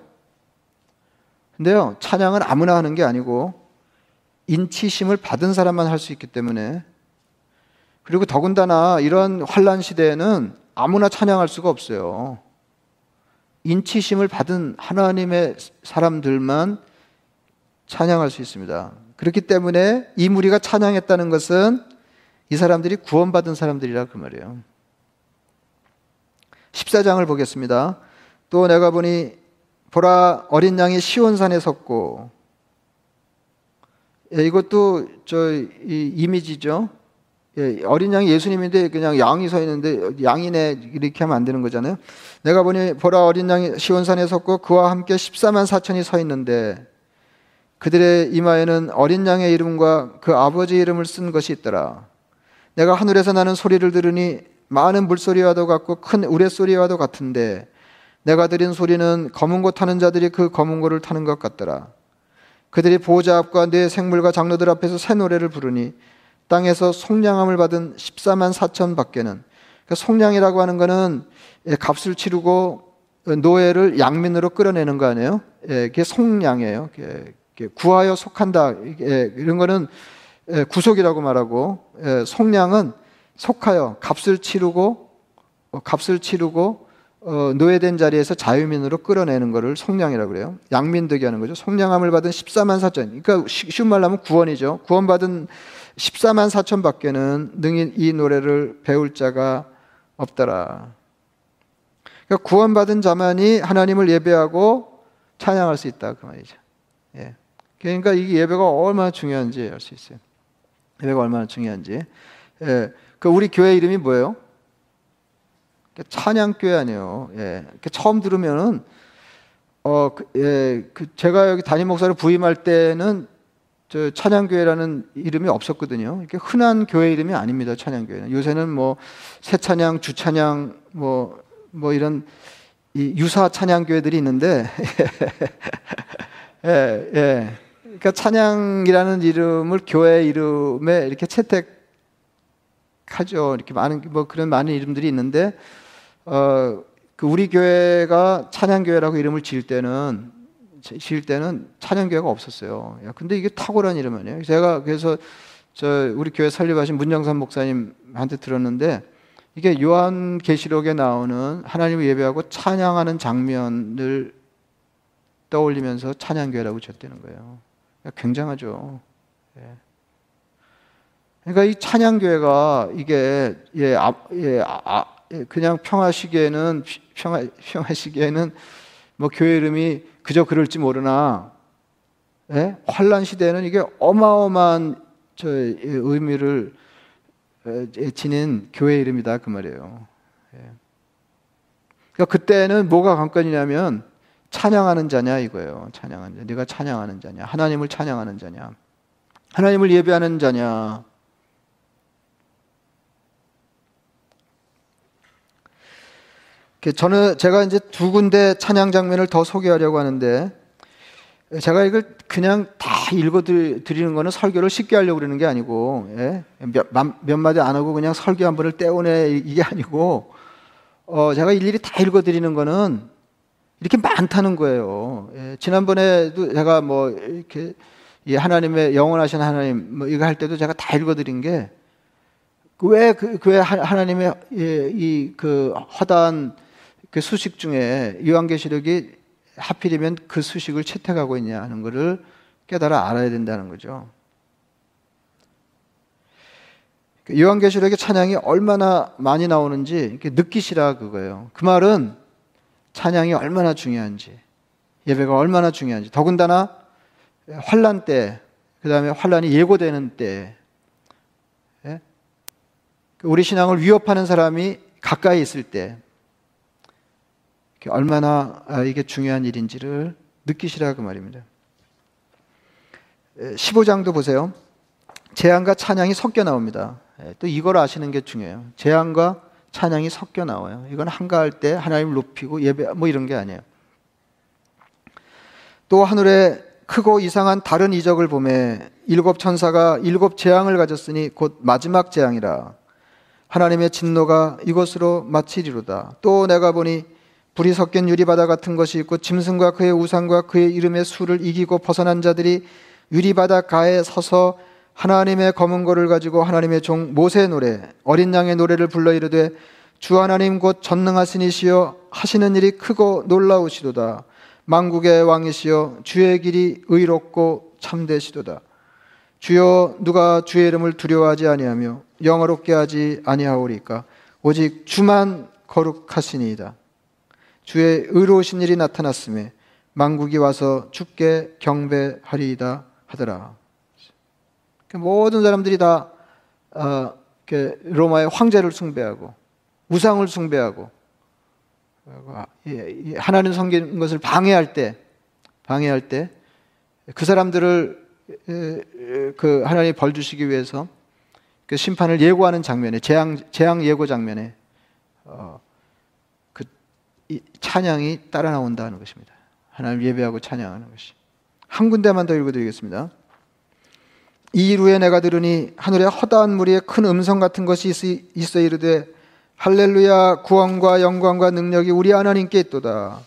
근데요, 찬양은 아무나 하는 게 아니고 인치심을 받은 사람만 할 수 있기 때문에 그리고 더군다나 이런 환란 시대에는 아무나 찬양할 수가 없어요. 인치심을 받은 하나님의 사람들만 찬양할 수 있습니다. 그렇기 때문에 이 무리가 찬양했다는 것은 이 사람들이 구원받은 사람들이라 그 말이에요. 14장을 보겠습니다. 또 내가 보니 보라 어린 양이 시온산에 섰고 예, 이것도 저 이 미지죠. 예, 어린 양이 예수님인데 그냥 양이 서 있는데 양이네 이렇게 하면 안 되는 거잖아요. 내가 보니 보라 어린 양이 시온산에 섰고 그와 함께 14만 4천이 서 있는데 그들의 이마에는 어린 양의 이름과 그 아버지 이름을 쓴 것이 있더라. 내가 하늘에서 나는 소리를 들으니 많은 물소리와도 같고 큰 우레소리와도 같은데 내가 들은 소리는 검은 고 타는 자들이 그 검은 고를 타는 것 같더라. 그들이 보호자 앞과 내 생물과 장로들 앞에서 새 노래를 부르니 땅에서 속량함을 받은 14만 4천 밖에는 그 속량이라고 하는 것은 예, 값을 치르고 노예를 양민으로 끌어내는 거 아니에요? 예, 그게 속량이에요. 구하여 속한다. 이런 거는 예, 구속이라고 말하고 속량은 속하여 값을 치르고 어, 값을 치르고 어, 노예된 자리에서 자유민으로 끌어내는 것을 속량이라고 그래요. 양민득이 하는 거죠. 속량함을 받은 14만 4천. 그러니까 쉬운 말로 하면 구원이죠. 구원받은 14만 4천 밖에는 능히 이 노래를 배울 자가 없더라. 그러니까 구원받은 자만이 하나님을 예배하고 찬양할 수 있다 그 말이죠. 예. 그러니까 이 예배가 얼마나 중요한지 알 수 있어요. 예배가 얼마나 중요한지. 예. 그 우리 교회 이름이 뭐예요? 찬양교회 아니에요. 예. 처음 들으면은 어, 그, 예, 그 제가 여기 담임 목사를 부임할 때는 저 찬양교회라는 이름이 없었거든요. 이렇게 흔한 교회 이름이 아닙니다. 찬양교회는 요새는 뭐 새찬양, 주찬양, 뭐뭐 뭐 이런 이 유사 찬양교회들이 있는데 예, 예. 그러니까 찬양이라는 이름을 교회 이름에 이렇게 채택하죠. 이렇게 많은 뭐 그런 많은 이름들이 있는데 어, 그 우리 교회가 찬양교회라고 이름을 지을 때는 지을 때는 찬양교회가 없었어요. 야, 근데 이게 탁월한 이름 아니에요? 제가 그래서 저 우리 교회 설립하신 문정산 목사님한테 들었는데 이게 요한 계시록에 나오는 하나님을 예배하고 찬양하는 장면을 떠올리면서 찬양교회라고 졌다는 거예요. 굉장하죠. 예. 그러니까 이 찬양교회가 이게 예, 아, 예, 아, 예, 그냥 평화 시기에는 평화 평화 시기에는 뭐 교회 이름이 그저 그럴지 모르나 예? 환란 시대에는 이게 어마어마한 저 의미를 지닌 교회 이름이다 그 말이에요. 예. 그러니까 그때는 뭐가 관건이냐면 찬양하는 자냐 이거예요. 찬양하는 자. 네가 찬양하는 자냐? 하나님을 찬양하는 자냐? 하나님을 예배하는 자냐? 저는 제가 이제 두 군데 찬양 장면을 더 소개하려고 하는데 제가 이걸 그냥 다 읽어 드리는 거는 설교를 쉽게 하려고 그러는 게 아니고 예? 몇, 몇, 마디 안 하고 그냥 설교 한 번을 떼어내 이게 아니고 어, 제가 일일이 다 읽어 드리는 거는 이렇게 많다는 거예요. 예, 지난번에도 제가 뭐 이렇게 하나님의 영원하신 하나님 뭐 이거 할 때도 제가 다 읽어드린 게 왜그 그, 그 하나님의 이 그 허다한 그 수식 중에 요한계시록이 하필이면 그 수식을 채택하고 있냐 하는 것을 깨달아 알아야 된다는 거죠. 요한계시록의 찬양이 얼마나 많이 나오는지 느끼시라 그거예요. 그 말은 찬양이 얼마나 중요한지, 예배가 얼마나 중요한지. 더군다나 환란 때, 그 다음에 환란이 예고되는 때, 예? 우리 신앙을 위협하는 사람이 가까이 있을 때, 얼마나 아, 이게 중요한 일인지를 느끼시라 그 말입니다. 15장도 보세요. 재앙과 찬양이 섞여 나옵니다. 예, 또 이걸 아시는 게 중요해요. 재앙과 찬양이 섞여 나와요. 이건 한가할 때 하나님을 높이고 예배 뭐 이런 게 아니에요. 또 하늘에 크고 이상한 다른 이적을 보매 일곱 천사가 일곱 재앙을 가졌으니 곧 마지막 재앙이라 하나님의 진노가 이것으로 마치리로다. 또 내가 보니 불이 섞인 유리바다 같은 것이 있고 짐승과 그의 우상과 그의 이름의 수를 이기고 벗어난 자들이 유리바다 가에 서서 하나님의 검은 거를 가지고 하나님의 종 모세의 노래 어린 양의 노래를 불러 이르되 주 하나님 곧 전능하시니시여 하시는 일이 크고 놀라우시도다. 만국의 왕이시여 주의 길이 의롭고 참되시도다. 주여 누가 주의 이름을 두려워하지 아니하며 영어롭게 하지 아니하오리까? 오직 주만 거룩하시니이다 주의 의로우신 일이 나타났음에 만국이 와서 주께 경배하리이다 하더라. 그 모든 사람들이 다 어, 로마의 황제를 숭배하고 우상을 숭배하고 아, 하나님 섬기는 것을 방해할 때 방해할 때 그 사람들을 그 하나님 벌 주시기 위해서 그 심판을 예고하는 장면에 재앙 재앙 예고 장면에 어, 그 찬양이 따라 나온다는 것입니다. 하나님 예배하고 찬양하는 것이 한 군데만 더 읽어드리겠습니다. 이일 에 내가 들으니 하늘에 허다한 무리에 큰 음성 같은 것이 있어 이르되 할렐루야 구원과 영광과 능력이 우리 하나님께 있도다.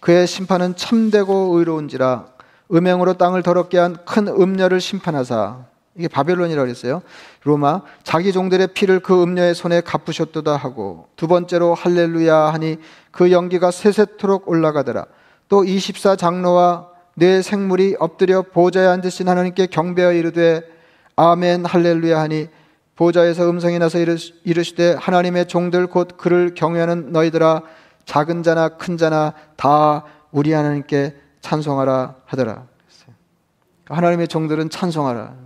그의 심판은 참되고 의로운지라 음행으로 땅을 더럽게 한 큰 음녀를 심판하사 이게 바벨론이라고 그랬어요. 로마 자기 종들의 피를 그 음녀의 손에 갚으셨도다 하고 두 번째로 할렐루야 하니 그 연기가 세세토록 올라가더라. 또 24장로와 내 생물이 엎드려 보좌에 앉으신 하나님께 경배하여 이르되 아멘 할렐루야 하니 보좌에서 음성이 나서 이르시되 하나님의 종들 곧 그를 경외하는 너희들아 작은 자나 큰 자나 다 우리 하나님께 찬송하라 하더라. 하나님의 종들은 찬송하라.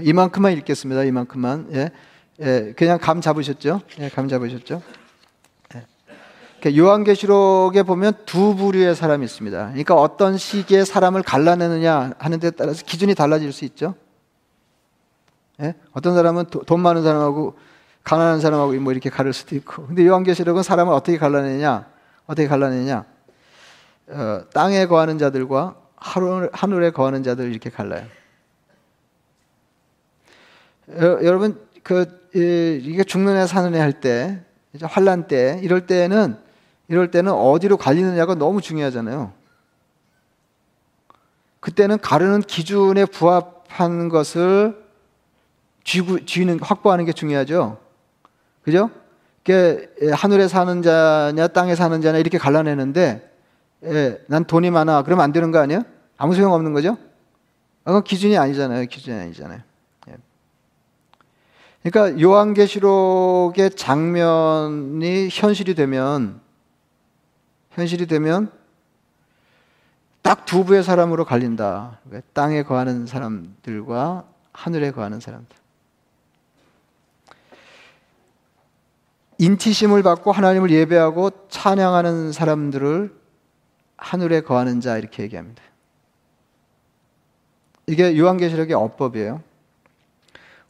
이만큼만 읽겠습니다. 이만큼만. 예. 예. 그냥 감 잡으셨죠? 예, 감 잡으셨죠? 요한계시록에 보면 두 부류의 사람이 있습니다. 그러니까 어떤 시기에 사람을 갈라내느냐 하는 데 따라서 기준이 달라질 수 있죠. 예? 어떤 사람은 도, 돈 많은 사람하고 가난한 사람하고 뭐 이렇게 가를 수도 있고. 근데 요한계시록은 사람을 어떻게 갈라내냐? 어떻게 갈라내냐? 어, 땅에 거하는 자들과 하늘, 하늘에 거하는 자들 이렇게 갈라요. 여, 여러분 그 이게 죽는 애 사는 애 할 때, 환란 때 이럴 때는 이럴 때는 어디로 갈리느냐가 너무 중요하잖아요. 그때는 가르는 기준에 부합한 것을 쥐고, 쥐는, 확보하는 게 중요하죠. 그죠? 그 하늘에 사는 자냐, 땅에 사는 자냐, 이렇게 갈라내는데, 예, 난 돈이 많아. 그러면 안 되는 거 아니야? 아무 소용 없는 거죠? 그건 기준이 아니잖아요. 기준이 아니잖아요. 예. 그러니까 요한계시록의 장면이 현실이 되면 현실이 되면 딱 두 부의 사람으로 갈린다. 땅에 거하는 사람들과 하늘에 거하는 사람들. 인치심을 받고 하나님을 예배하고 찬양하는 사람들을 하늘에 거하는 자 이렇게 얘기합니다. 이게 요한계시록의 어법이에요.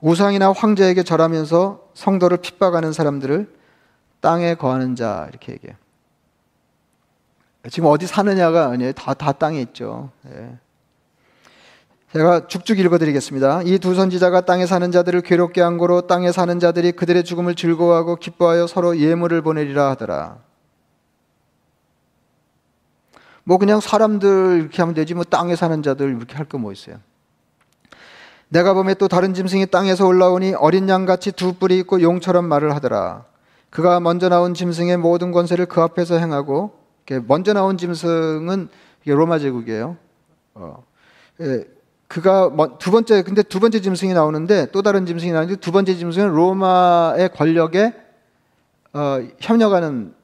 우상이나 황제에게 절하면서 성도를 핍박하는 사람들을 땅에 거하는 자 이렇게 얘기해요. 지금 어디 사느냐가 아니에요. 다, 다 땅에 있죠. 예. 제가 쭉쭉 읽어드리겠습니다. 이 두 선지자가 땅에 사는 자들을 괴롭게 한 거로 땅에 사는 자들이 그들의 죽음을 즐거워하고 기뻐하여 서로 예물을 보내리라 하더라. 뭐 그냥 사람들 이렇게 하면 되지 뭐 땅에 사는 자들 이렇게 할 거 뭐 있어요. 내가 보면 또 다른 짐승이 땅에서 올라오니 어린 양같이 두 뿔이 있고 용처럼 말을 하더라. 그가 먼저 나온 짐승의 모든 권세를 그 앞에서 행하고 먼저 나온 짐승은 로마 제국이에요. 어. 예, 그가 뭐- 두 번째 근데 두 번째 짐승이 나오는데 또 다른 짐승이 나오는데 두 번째 짐승은 로마의 권력에 어, 협력하는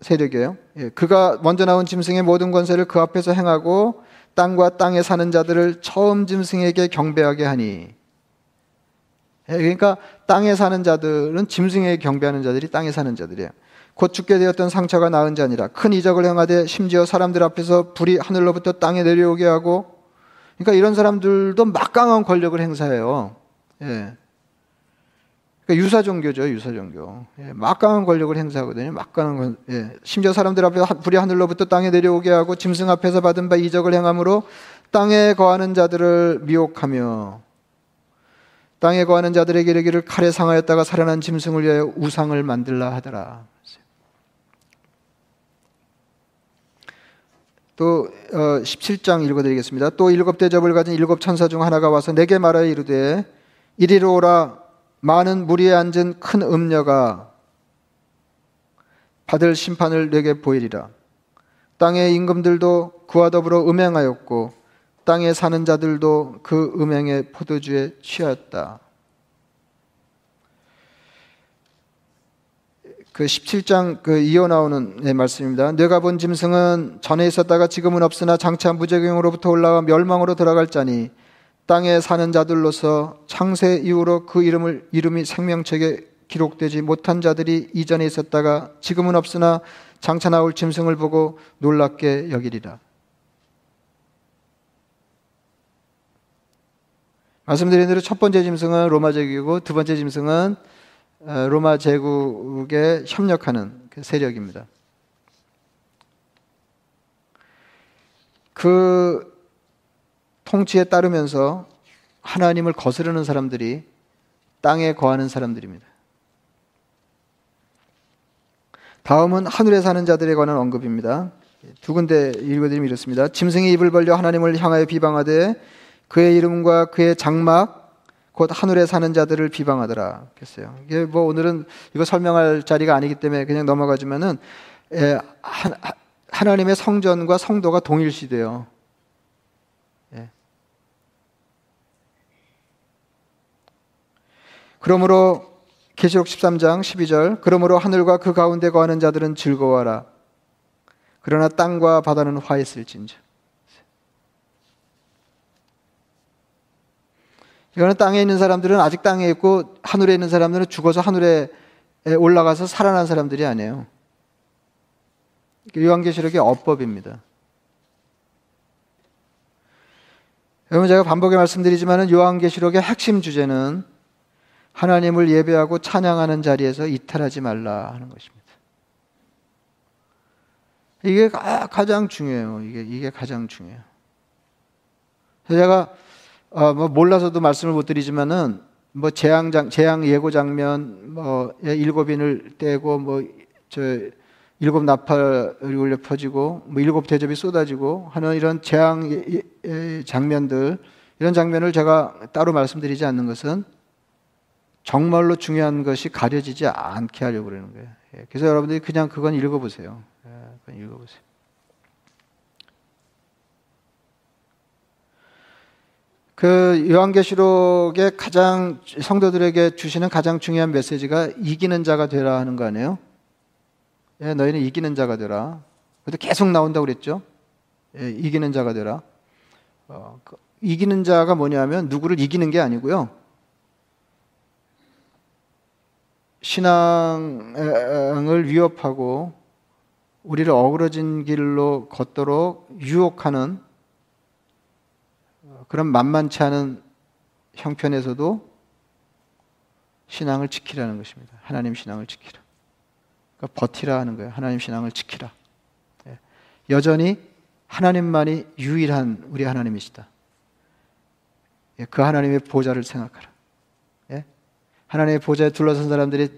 세력이에요. 예, 그가 먼저 나온 짐승의 모든 권세를 그 앞에서 행하고 땅과 땅에 사는 자들을 처음 짐승에게 경배하게 하니. 예, 그러니까 땅에 사는 자들은 짐승에게 경배하는 자들이 땅에 사는 자들이에요. 곧 죽게 되었던 상처가 나은 자니라. 큰 이적을 행하되 심지어 사람들 앞에서 불이 하늘로부터 땅에 내려오게 하고. 그러니까 이런 사람들도 막강한 권력을 행사해요. 예. 그러니까 유사 종교죠, 유사 종교. 예, 막강한 권력을 행사하거든요. 막강한 권, 예. 심지어 사람들 앞에 하- 불이 하늘로부터 땅에 내려오게 하고 짐승 앞에서 받은 바 이적을 행함으로 땅에 거하는 자들을 미혹하며 땅에 거하는 자들에게 이르기를 칼에 상하였다가 살아난 짐승을 위하여 우상을 만들라 하더라. 또 어, 17장 읽어드리겠습니다. 또 일곱 대접을 가진 일곱 천사 중 하나가 와서 내게 말하여 이르되 이리로 오라 많은 무리에 앉은 큰 음녀가 받을 심판을 내게 보이리라. 땅의 임금들도 그와 더불어 음행하였고 땅에 사는 자들도 그 음행의 포도주에 취하였다. 그 17장 그 이어 나오는 네, 말씀입니다. 내가 본 짐승은 전에 있었다가 지금은 없으나 장차 무적용으로부터 올라와 멸망으로 들어갈 자니 땅에 사는 자들로서 창세 이후로 그 이름을 이름이 생명책에 기록되지 못한 자들이 이전에 있었다가 지금은 없으나 장차 나올 짐승을 보고 놀랍게 여기리라. 말씀드린 대로 첫 번째 짐승은 로마 제국이고 두 번째 짐승은 어, 로마 제국에 협력하는 그 세력입니다. 그 통치에 따르면서 하나님을 거스르는 사람들이 땅에 거하는 사람들입니다. 다음은 하늘에 사는 자들에 관한 언급입니다. 두 군데 읽어드리면 이렇습니다. 짐승이 입을 벌려 하나님을 향하여 비방하되 그의 이름과 그의 장막 곧 하늘에 사는 자들을 비방하더라. 그랬어요. 이게 뭐 오늘은 이거 설명할 자리가 아니기 때문에 그냥 넘어가지만은 예, 하, 하나님의 성전과 성도가 동일시돼요. 그러므로 계시록 13장 12절 그러므로 하늘과 그 가운데 거하는 자들은 즐거워하라. 그러나 땅과 바다는 화했을진저. 이거는 땅에 있는 사람들은 아직 땅에 있고 하늘에 있는 사람들은 죽어서 하늘에 올라가서 살아난 사람들이 아니에요. 요한계시록의 어법입니다. 여러분 제가 반복해 말씀드리지만 요한계시록의 핵심 주제는 하나님을 예배하고 찬양하는 자리에서 이탈하지 말라 하는 것입니다. 이게 가장 중요해요. 이게 이게 가장 중요해요. 제가 어, 뭐 몰라서도 말씀을 못 드리지만은 뭐 재앙 장 재앙 예고 장면 뭐 일곱 인을 떼고 뭐 저 일곱 나팔이 울려 퍼지고 뭐 일곱 대접이 쏟아지고 하는 이런 재앙 예, 예, 장면들 이런 장면을 제가 따로 말씀드리지 않는 것은 정말로 중요한 것이 가려지지 않게 하려고 그러는 거예요. 예, 그래서 여러분들이 그냥 그건 읽어보세요. 그건 읽어보세요. 그 요한계시록의 가장 성도들에게 주시는 가장 중요한 메시지가 이기는 자가 되라 하는 거 아니에요? 예, 너희는 이기는 자가 되라. 그래도 계속 나온다고 그랬죠? 예, 이기는 자가 되라. 어, 그, 이기는 자가 뭐냐면 누구를 이기는 게 아니고요. 신앙을 위협하고 우리를 어그러진 길로 걷도록 유혹하는 그런 만만치 않은 형편에서도 신앙을 지키라는 것입니다. 하나님 신앙을 지키라. 그러니까 버티라 하는 거예요. 하나님 신앙을 지키라. 예. 여전히 하나님만이 유일한 우리 하나님이시다. 예, 그 하나님의 보좌를 생각하라. 예? 하나님의 보좌에 둘러선 사람들이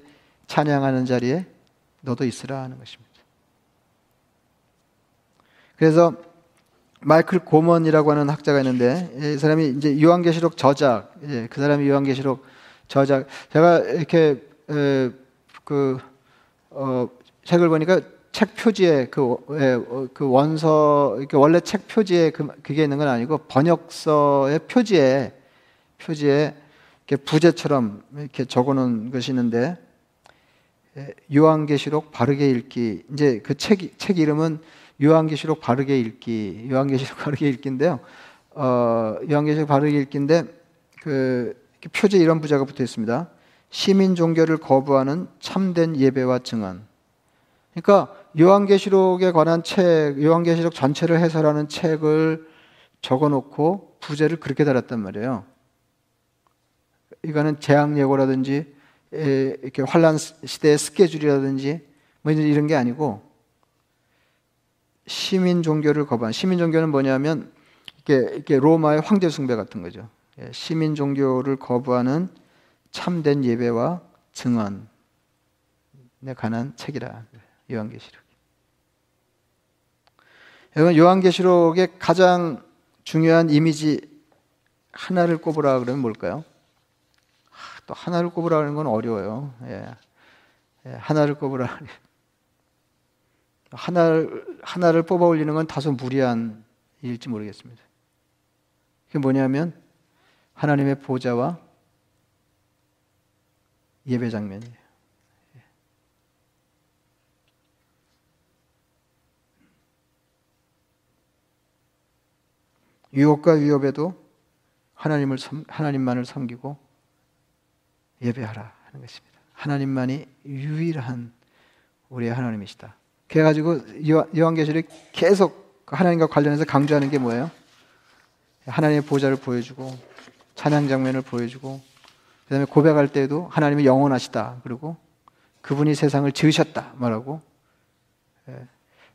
찬양하는 자리에 너도 있으라 하는 것입니다. 그래서 마이클 고먼이라고 하는 학자가 있는데 이 사람이 이제 요한계시록 저작, 예, 그 사람이 요한계시록 저작. 제가 이렇게 에, 그 어, 책을 보니까 책 표지에 그, 예, 어, 그 원서 이렇게 원래 책 표지에 그, 그게 있는 건 아니고 번역서의 표지에 표지에 이렇게 부제처럼 이렇게 적어놓은 것이 있는데 예, 요한계시록 바르게 읽기 이제 그 책 책 이름은 요한계시록 바르게 읽기 요한계시록 바르게 읽기인데요. 어, 요한계시록 바르게 읽기인데 그 표지에 이런 부제가 붙어 있습니다. 시민 종교를 거부하는 참된 예배와 증언. 그러니까 요한계시록에 관한 책, 요한계시록 전체를 해설하는 책을 적어놓고 부제를 그렇게 달았단 말이에요. 이거는 재앙 예고라든지 이렇게 환란 시대의 스케줄이라든지 뭐 이런 게 아니고 시민 종교를 거부한 시민 종교는 뭐냐면 이렇게, 이렇게 로마의 황제 숭배 같은 거죠. 예, 시민 종교를 거부하는 참된 예배와 증언에 관한 책이라 요한계시록. 여러분 요한계시록의 가장 중요한 이미지 하나를 꼽으라 그러면 뭘까요? 또 하나를 꼽으라는 건 어려워요. 예. 예, 하나를 꼽으라. 하나를 하나를 뽑아 올리는 건 다소 무리한 일일지 모르겠습니다. 그게 뭐냐면 하나님의 보좌와 예배 장면이에요. 유혹과 위협에도 하나님을 하나님만을 섬기고 예배하라 하는 것입니다. 하나님만이 유일한 우리의 하나님이시다. 그래 가지고 요한계시록 계속 하나님과 관련해서 강조하는 게 뭐예요? 하나님의 보좌를 보여주고 찬양 장면을 보여주고 그다음에 고백할 때도 하나님이 영원하시다. 그리고 그분이 세상을 지으셨다 말하고 예.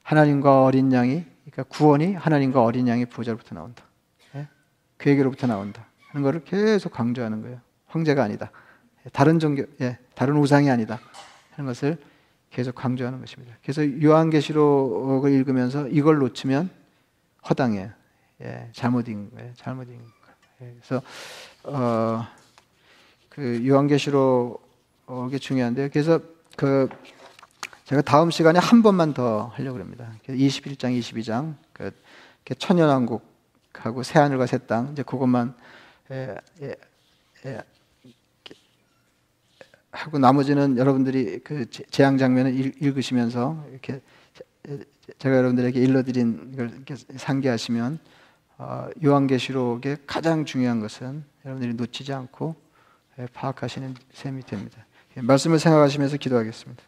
하나님과 어린 양이 그러니까 구원이 하나님과 어린 양의 보좌로부터 나온다. 예. 그에게로부터 나온다. 하는 것을 계속 강조하는 거예요. 황제가 아니다. 다른 종교, 예, 다른 우상이 아니다. 하는 것을 계속 강조하는 것입니다. 그래서 요한계시록을 읽으면서 이걸 놓치면 허당해요. 예, 잘못인 거예요. 잘못인 거예요. 예, 그래서 어, 그 요한계시록이 중요한데요. 그래서 그 제가 다음 시간에 한 번만 더 하려고 합니다. 21장, 22장 그 천연왕국하고 새하늘과 새 땅 이제 그것만 예, 예, 예, 하고 나머지는 여러분들이 그 재앙 장면을 읽 으시면서 이렇게 제가 여러분들에게 일러드린 걸 상기하시면 어, 요한계시록의 가장 중요한 것은 여러분들이 놓치지 않고 예, 파악하시는 셈이 됩니다. 예, 말씀을 생각하시면서 기도하겠습니다.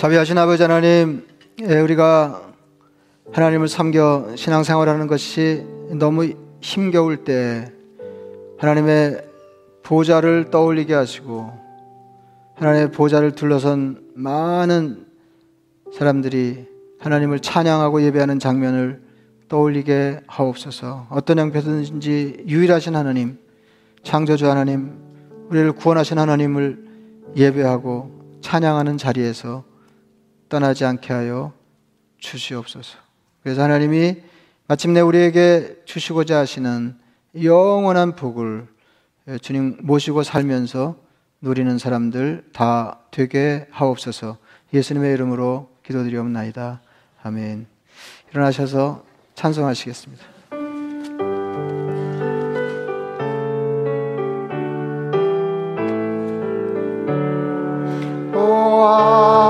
자비하신 아버지 하나님, 예, 우리가 하나님을 섬겨 신앙생활하는 것이 너무 힘겨울 때 하나님의 보좌를 떠올리게 하시고 하나님의 보좌를 둘러선 많은 사람들이 하나님을 찬양하고 예배하는 장면을 떠올리게 하옵소서. 어떤 형편든지 유일하신 하나님, 창조주 하나님, 우리를 구원하신 하나님을 예배하고 찬양하는 자리에서 떠나지 않게 하여 주시옵소서. 그래서 하나님이 마침내 우리에게 주시고자 하시는 영원한 복을 주님 모시고 살면서 누리는 사람들 다 되게 하옵소서. 예수님의 이름으로 기도드리옵나이다. 아멘. 일어나셔서 찬송하시겠습니다. 하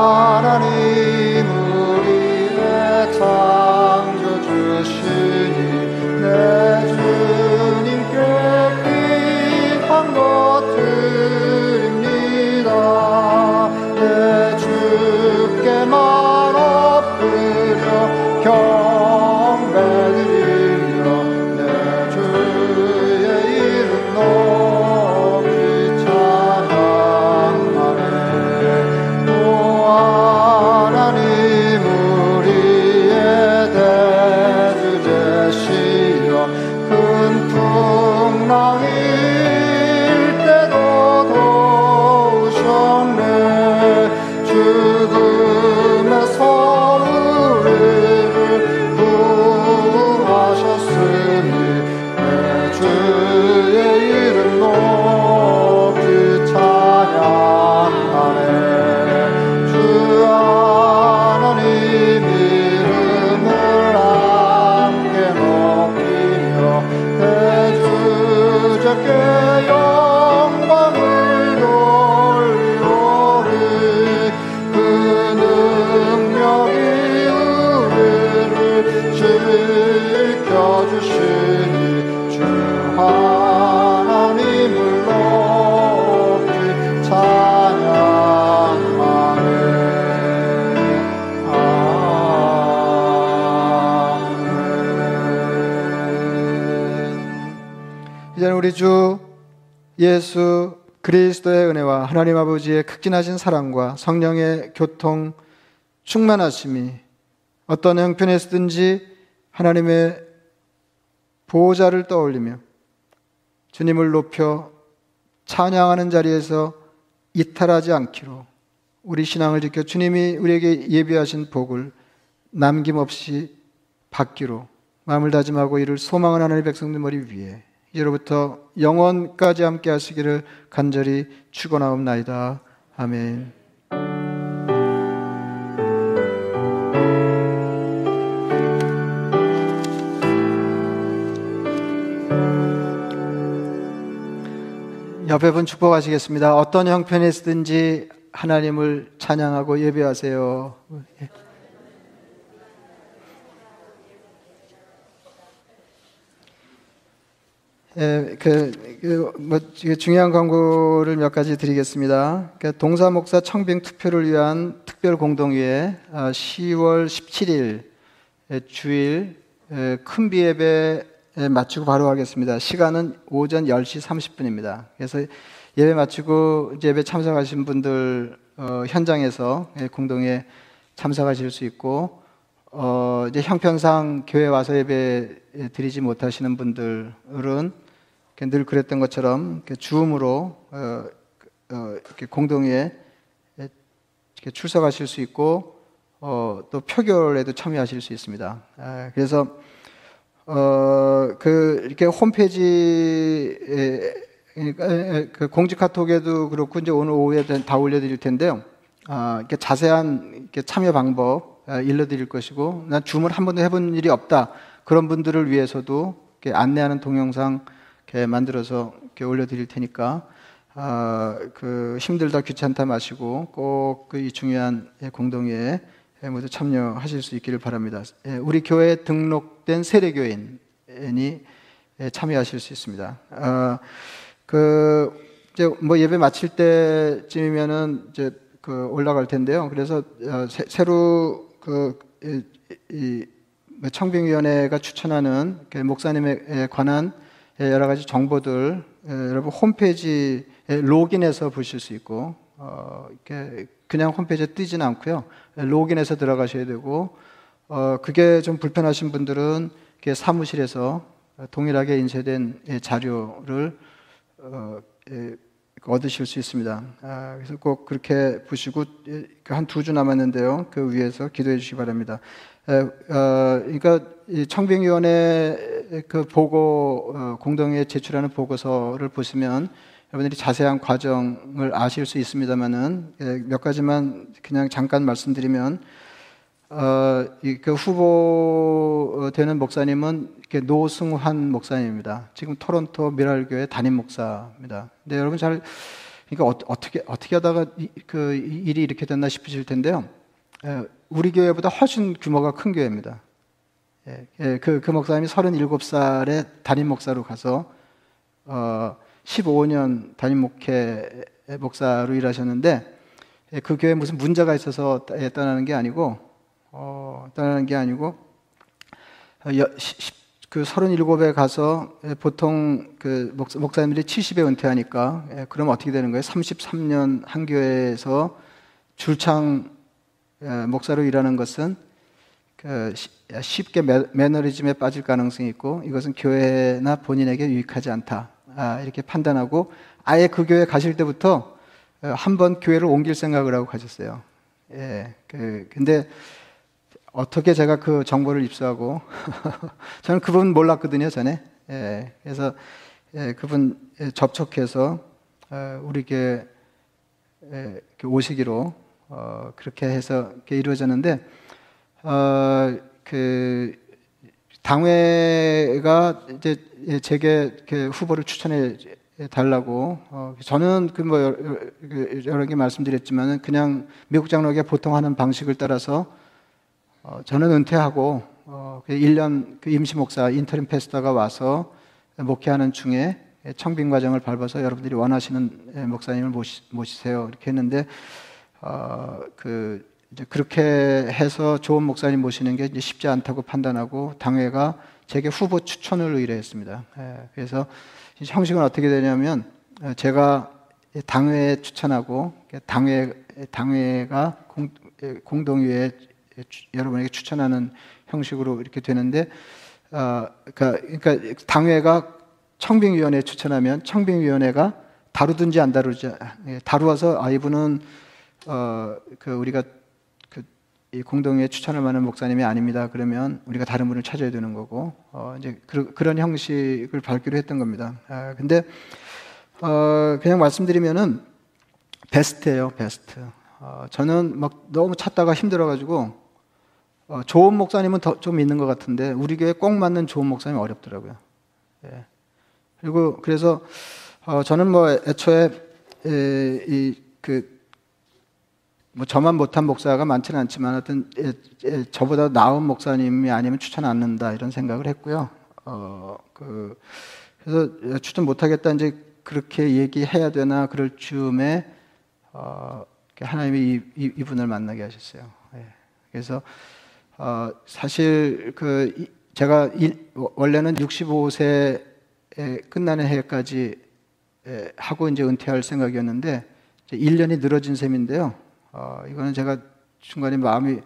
그리스도의 은혜와 하나님 아버지의 극진하신 사랑과 성령의 교통 충만하심이 어떤 형편에서든지 하나님의 보호자를 떠올리며 주님을 높여 찬양하는 자리에서 이탈하지 않기로 우리 신앙을 지켜 주님이 우리에게 예비하신 복을 남김없이 받기로 마음을 다짐하고 이를 소망하는 하나님의 백성들 머리 위에 이제로부터 영원까지 함께 하시기를 간절히 축원하옵나이다. 아멘. 옆에 분 축복하시겠습니다. 어떤 형편에서든지 하나님을 찬양하고 예배하세요. 예, 그, 그, 뭐, 중요한 광고를 몇 가지 드리겠습니다. 그 동사 목사 청빙 투표를 위한 특별 공동회에 아, 10월 17일 예, 주일 예, 큰 비예배 에 마치고 바로 하겠습니다. 시간은 오전 10시 30분입니다. 그래서 예배 이제 예배 참석하신 분들 어, 현장에서 예, 공동에 참석하실 수 있고 어, 이제 형편상 교회 와서 예배 드리지 못하시는 분들은 늘 그랬던 것처럼 줌으로 어, 어, 이렇게 공동에 이렇게 출석하실 수 있고 어, 또 표결에도 참여하실 수 있습니다. 아, 그래서 어, 그 이렇게 홈페이지에 그러니까 그 공지 카톡에도 그렇고 이제 오늘 오후에 다 올려드릴 텐데요. 아, 이렇게 자세한 이렇게 참여 방법 아, 일러드릴 것이고, 난 줌을 한 번도 해본 일이 없다 그런 분들을 위해서도 안내하는 동영상 이렇게 만들어서 이렇게 올려드릴 테니까 아, 그 힘들다 귀찮다 마시고 꼭 그 중요한 공동회에 모두 참여하실 수 있기를 바랍니다. 예, 우리 교회에 등록된 세례교인이 참여하실 수 있습니다. 아, 그 이제 뭐 예배 마칠 때쯤이면은 이제 그 올라갈 텐데요. 그래서 어, 새, 로 그, 청빙위원회가 추천하는 목사님에 관한 여러 가지 정보들 여러분 홈페이지에 로그인해서 보실 수 있고 어, 이렇게 그냥 홈페이지에 뜨지는 않고요. 로그인해서 들어가셔야 되고 어, 그게 좀 불편하신 분들은 사무실에서 동일하게 인쇄된 자료를 어, 예, 얻으실 수 있습니다. 아, 그래서 꼭 그렇게 보시고 한 두 주 남았는데요. 그 위에서 기도해 주시기 바랍니다. 에, 어, 그러니까 청빙위원회 그 보고 어, 공동에 제출하는 보고서를 보시면 여러분들이 자세한 과정을 아실 수 있습니다만은 예, 몇 가지만 그냥 잠깐 말씀드리면 어, 그 후보 되는 목사님은 노승환 목사님입니다. 지금 토론토 미랄교회 담임 목사입니다. 근데 여러분 잘 그러니까 어, 떻게 어떻게 하다가 이, 그 일이 이렇게 됐나 싶으실 텐데요. 에, 우리 교회보다 훨씬 규모가 큰 교회입니다. 예, 예, 그, 그 목사님이 37살에 담임 목사로 가서 어, 15년 담임 목회 목사로 일하셨는데 예, 그 교회 무슨 문제가 있어서 떠나는 게 아니고 어, 떠나는 게 아니고 어, 그 37에 가서 예, 보통 그 목사, 목사 님들이 70에 은퇴하니까 예, 그럼 어떻게 되는 거예요? 33년 한 교회에서 줄창 예, 목사로 일하는 것은 쉽게 매, 매너리즘에 빠질 가능성이 있고 이것은 교회나 본인에게 유익하지 않다 아, 이렇게 판단하고 아예 그 교회 가실 때부터 어, 한번 교회를 옮길 생각을 하고 가셨어요. 예, 그 근데 어떻게 제가 그 정보를 입수하고 저는 그분 몰랐거든요 전에. 예, 그래서 예, 그분 예, 접촉해서 어, 우리 교회 예, 오시기로 어, 그렇게 해서 이렇게 이루어졌는데 어, 그 당회가 이제 예, 제게 이렇게 후보를 추천해 달라고 어, 저는 그 뭐 여러 개 말씀드렸지만은 그냥 미국 장로교 보통 하는 방식을 따라서 어, 저는 은퇴하고 어, 그 1년 그 임시 목사 인터림 패스터가 와서 목회하는 중에 청빙 과정을 밟아서 여러분들이 원하시는 예, 목사님을 모시, 모시세요. 이렇게 했는데 어, 그 이제 그렇게 해서 좋은 목사님 모시는 게 쉽지 않다고 판단하고 당회가 제게 후보 추천을 의뢰했습니다. 예, 그래서 형식은 어떻게 되냐면 어, 제가 당회에 추천하고 당회 당회가 공, 예, 공동위에 추- 여러분에게 추천하는 형식으로 이렇게 되는데 어, 그러니까, 그러니까 당회가 청빙위원회에 추천하면 청빙위원회가 다루든지 안 다루지 예, 다루어서 아 이분은 어, 그 우리가 그 이 공동회에 추천할 만한 목사님이 아닙니다. 그러면 우리가 다른 분을 찾아야 되는 거고 어, 이제 그, 그런 형식을 밟기로 했던 겁니다. 아, 근데 어, 그냥 말씀드리면은 베스트예요, 베스트. 어, 저는 막 너무 찾다가 힘들어가지고 어, 좋은 목사님은 더 좀 있는 것 같은데 우리 교회 꼭 맞는 좋은 목사님 이 어렵더라고요. 예. 그리고 그래서 어, 저는 뭐 애초에 이그 뭐 저만 못한 목사가 많지는 않지만 하여튼 예, 예, 저보다 나은 목사님이 아니면 추천 안 한다 이런 생각을 했고요. 어, 그, 그래서 추천 못하겠다 이제 그렇게 얘기해야 되나 그럴 즈음에 어, 하나님이 이, 이, 이분을 만나게 하셨어요. 예. 그래서 어, 사실 그 이- 제가 일, 원래는 65세에 끝나는 해까지 예, 하고 이제 은퇴할 생각이었는데 이제 1년이 늘어진 셈인데요. 어, 이거는 제가 중간에 마음이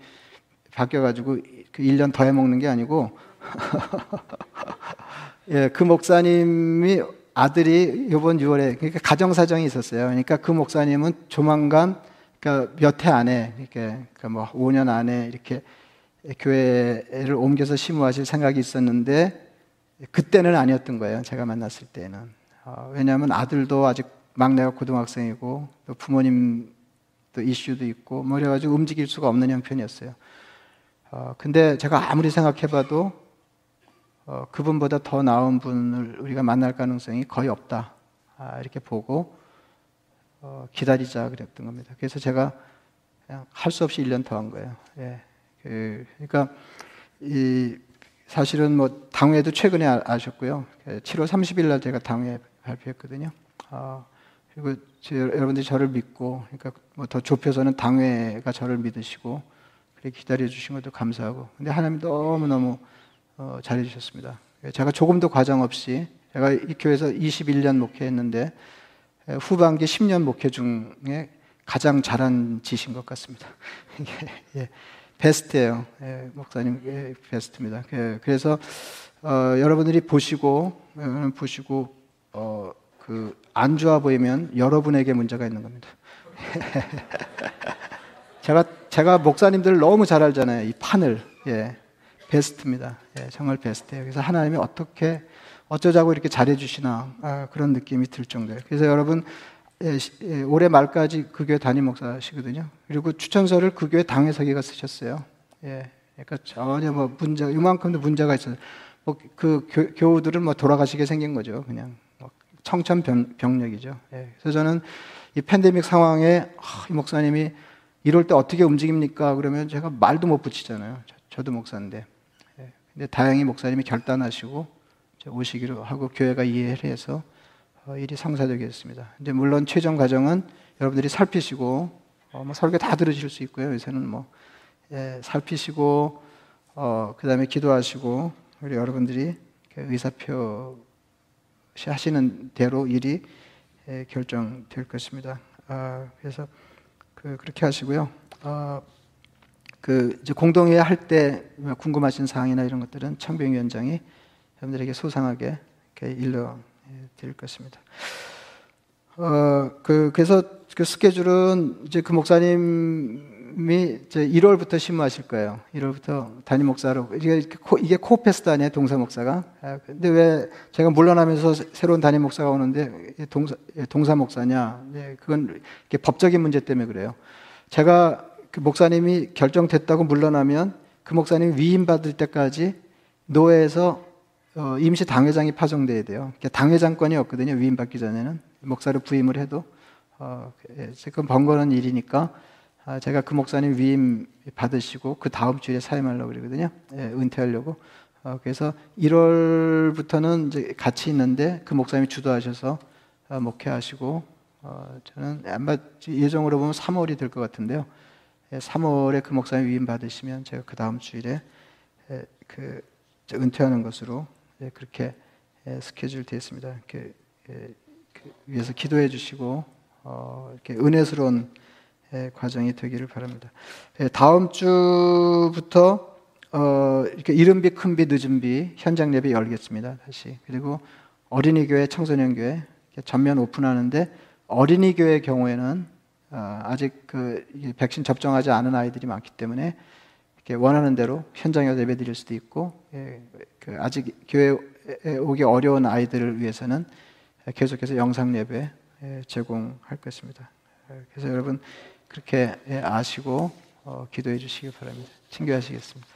바뀌어가지고 그 1년 더 해먹는 게 아니고 예, 그 목사님이 아들이 이번 6월에 그러니까 가정 사정이 있었어요. 그러니까 그 목사님은 조만간 그러니까 몇 해 안에 이렇게 그러니까 뭐 5년 안에 이렇게 교회를 옮겨서 심우하실 생각이 있었는데 그때는 아니었던 거예요. 제가 만났을 때는 어, 왜냐하면 아들도 아직 막내가 고등학생이고 또 부모님 또 이슈도 있고 뭐 그래가지고 움직일 수가 없는 형편이었어요. 어, 근데 제가 아무리 생각해봐도 어, 그분보다 더 나은 분을 우리가 만날 가능성이 거의 없다. 아, 이렇게 보고 어, 기다리자 그랬던 겁니다. 그래서 제가 할 수 없이 1년 더 한 거예요. 예. 그, 러니까 이 사실은 뭐 당회도 최근에 아, 아셨고요. 7월 30일 날 제가 당회 발표했거든요. 아, 그리고 제, 여러분들이 저를 믿고, 그러니까 뭐 더 좁혀서는 당회가 저를 믿으시고 그렇게 기다려 주신 것도 감사하고. 근데 하나님 너무 너무 어, 잘해 주셨습니다. 제가 조금도 과정 없이 제가 이 교회에서 21년 목회했는데 에, 후반기 10년 목회 중에 가장 잘한 짓인 것 같습니다. 예, 베스트예요. 예, 목사님 예, 베스트입니다. 예, 그래서 어, 여러분들이 보시고 어, 보시고 어, 그안 좋아 보이면 여러분에게 문제가 있는 겁니다. 제가 제가 목사님들 너무 잘 알잖아요. 이 판을 예, 베스트입니다. 예, 정말 베스트예요. 그래서 하나님이 어떻게 어쩌자고 이렇게 잘해 주시나 아, 그런 느낌이 들 정도예요. 그래서 여러분 예, 시- 예, 올해 말까지 그 교회 담임 목사시거든요. 그리고 추천서를 그 교회 당회서기가 쓰셨어요. 예, 그러니까 전혀 뭐 문제가 이만큼도 문제가 있어요. 뭐그 교우들은 뭐 돌아가시게 생긴 거죠. 그냥 뭐 청천벽력이죠. 예, 그래서 저는 이 팬데믹 상황에 아, 이 목사님이 이럴 때 어떻게 움직입니까? 그러면 제가 말도 못 붙이잖아요. 저, 도 목사인데. 예, 근데 다행히 목사님이 결단하시고 오시기로 하고 교회가 이해를 해서 어, 일이 성사되겠습니다. 이제 물론 최종 과정은 여러분들이 살피시고 어, 뭐 설교 다 들으실 수 있고요. 요새는 뭐 예, 살피시고 어, 그다음에 기도하시고 우리 여러분들이 그 의사표 시 하시는 대로 일이 에, 결정될 것입니다. 아, 그래서 그, 그렇게 하시고요. 아, 그 이제 공동회의 할때 궁금하신 사항이나 이런 것들은 청병위원장이 여러분들에게 소상하게 일러 예, 드릴 것입니다. 어, 그, 그래서 그 스케줄은 이제 그 목사님 이 이제 1월부터 심무하실 거예요. 1월부터 담임 목사로. 이게, 코, 이게 코페스트 아니에요, 동사 목사가. 아, 근데 왜 제가 물러나면서 새- 새로운 담임 목사가 오는데 동사, 예, 동사 목사냐. 네, 그건 법적인 문제 때문에 그래요. 제가 그 목사님이 결정됐다고 물러나면 그 목사님이 위임받을 때까지 노회에서 어, 임시 당회장이 파송돼야 돼요. 이게 당회장권이 없거든요. 위임받기 전에는 목사를 부임을 해도 어, 예, 그건 번거로운 일이니까 아, 제가 그 목사님 위임 받으시고 그 다음 주에 사임하려고 그러거든요. 예, 은퇴하려고. 어, 그래서 1월부터는 이제 같이 있는데 그 목사님이 주도하셔서 어, 목회하시고 어, 저는 아마 예정으로 보면 3월이 될 것 같은데요. 예, 3월에 그 목사님 위임 받으시면 제가 그 다음 주일에 예, 그 은퇴하는 것으로 예, 그렇게 예, 스케줄 되어 있습니다. 이렇게 예, 그 위해서 기도해 주시고 어, 이렇게 은혜스러운 예, 과정이 되기를 바랍니다. 예, 다음 주부터 어, 이렇게 이른비 큰비 늦은비 현장 예배 열겠습니다. 다시 그리고 어린이 교회 청소년 교회 전면 오픈하는데 어린이 교회 경우에는 어, 아직 그 백신 접종하지 않은 아이들이 많기 때문에 이렇게 원하는 대로 현장에서 예배 드릴 수도 있고 예, 그 아직 교회에 오기 어려운 아이들을 위해서는 계속해서 영상 예배 예, 제공할 것입니다. 예, 그래서 여러분 그렇게 예, 아시고 어, 기도해 주시기 바랍니다. 친교하시겠습니다.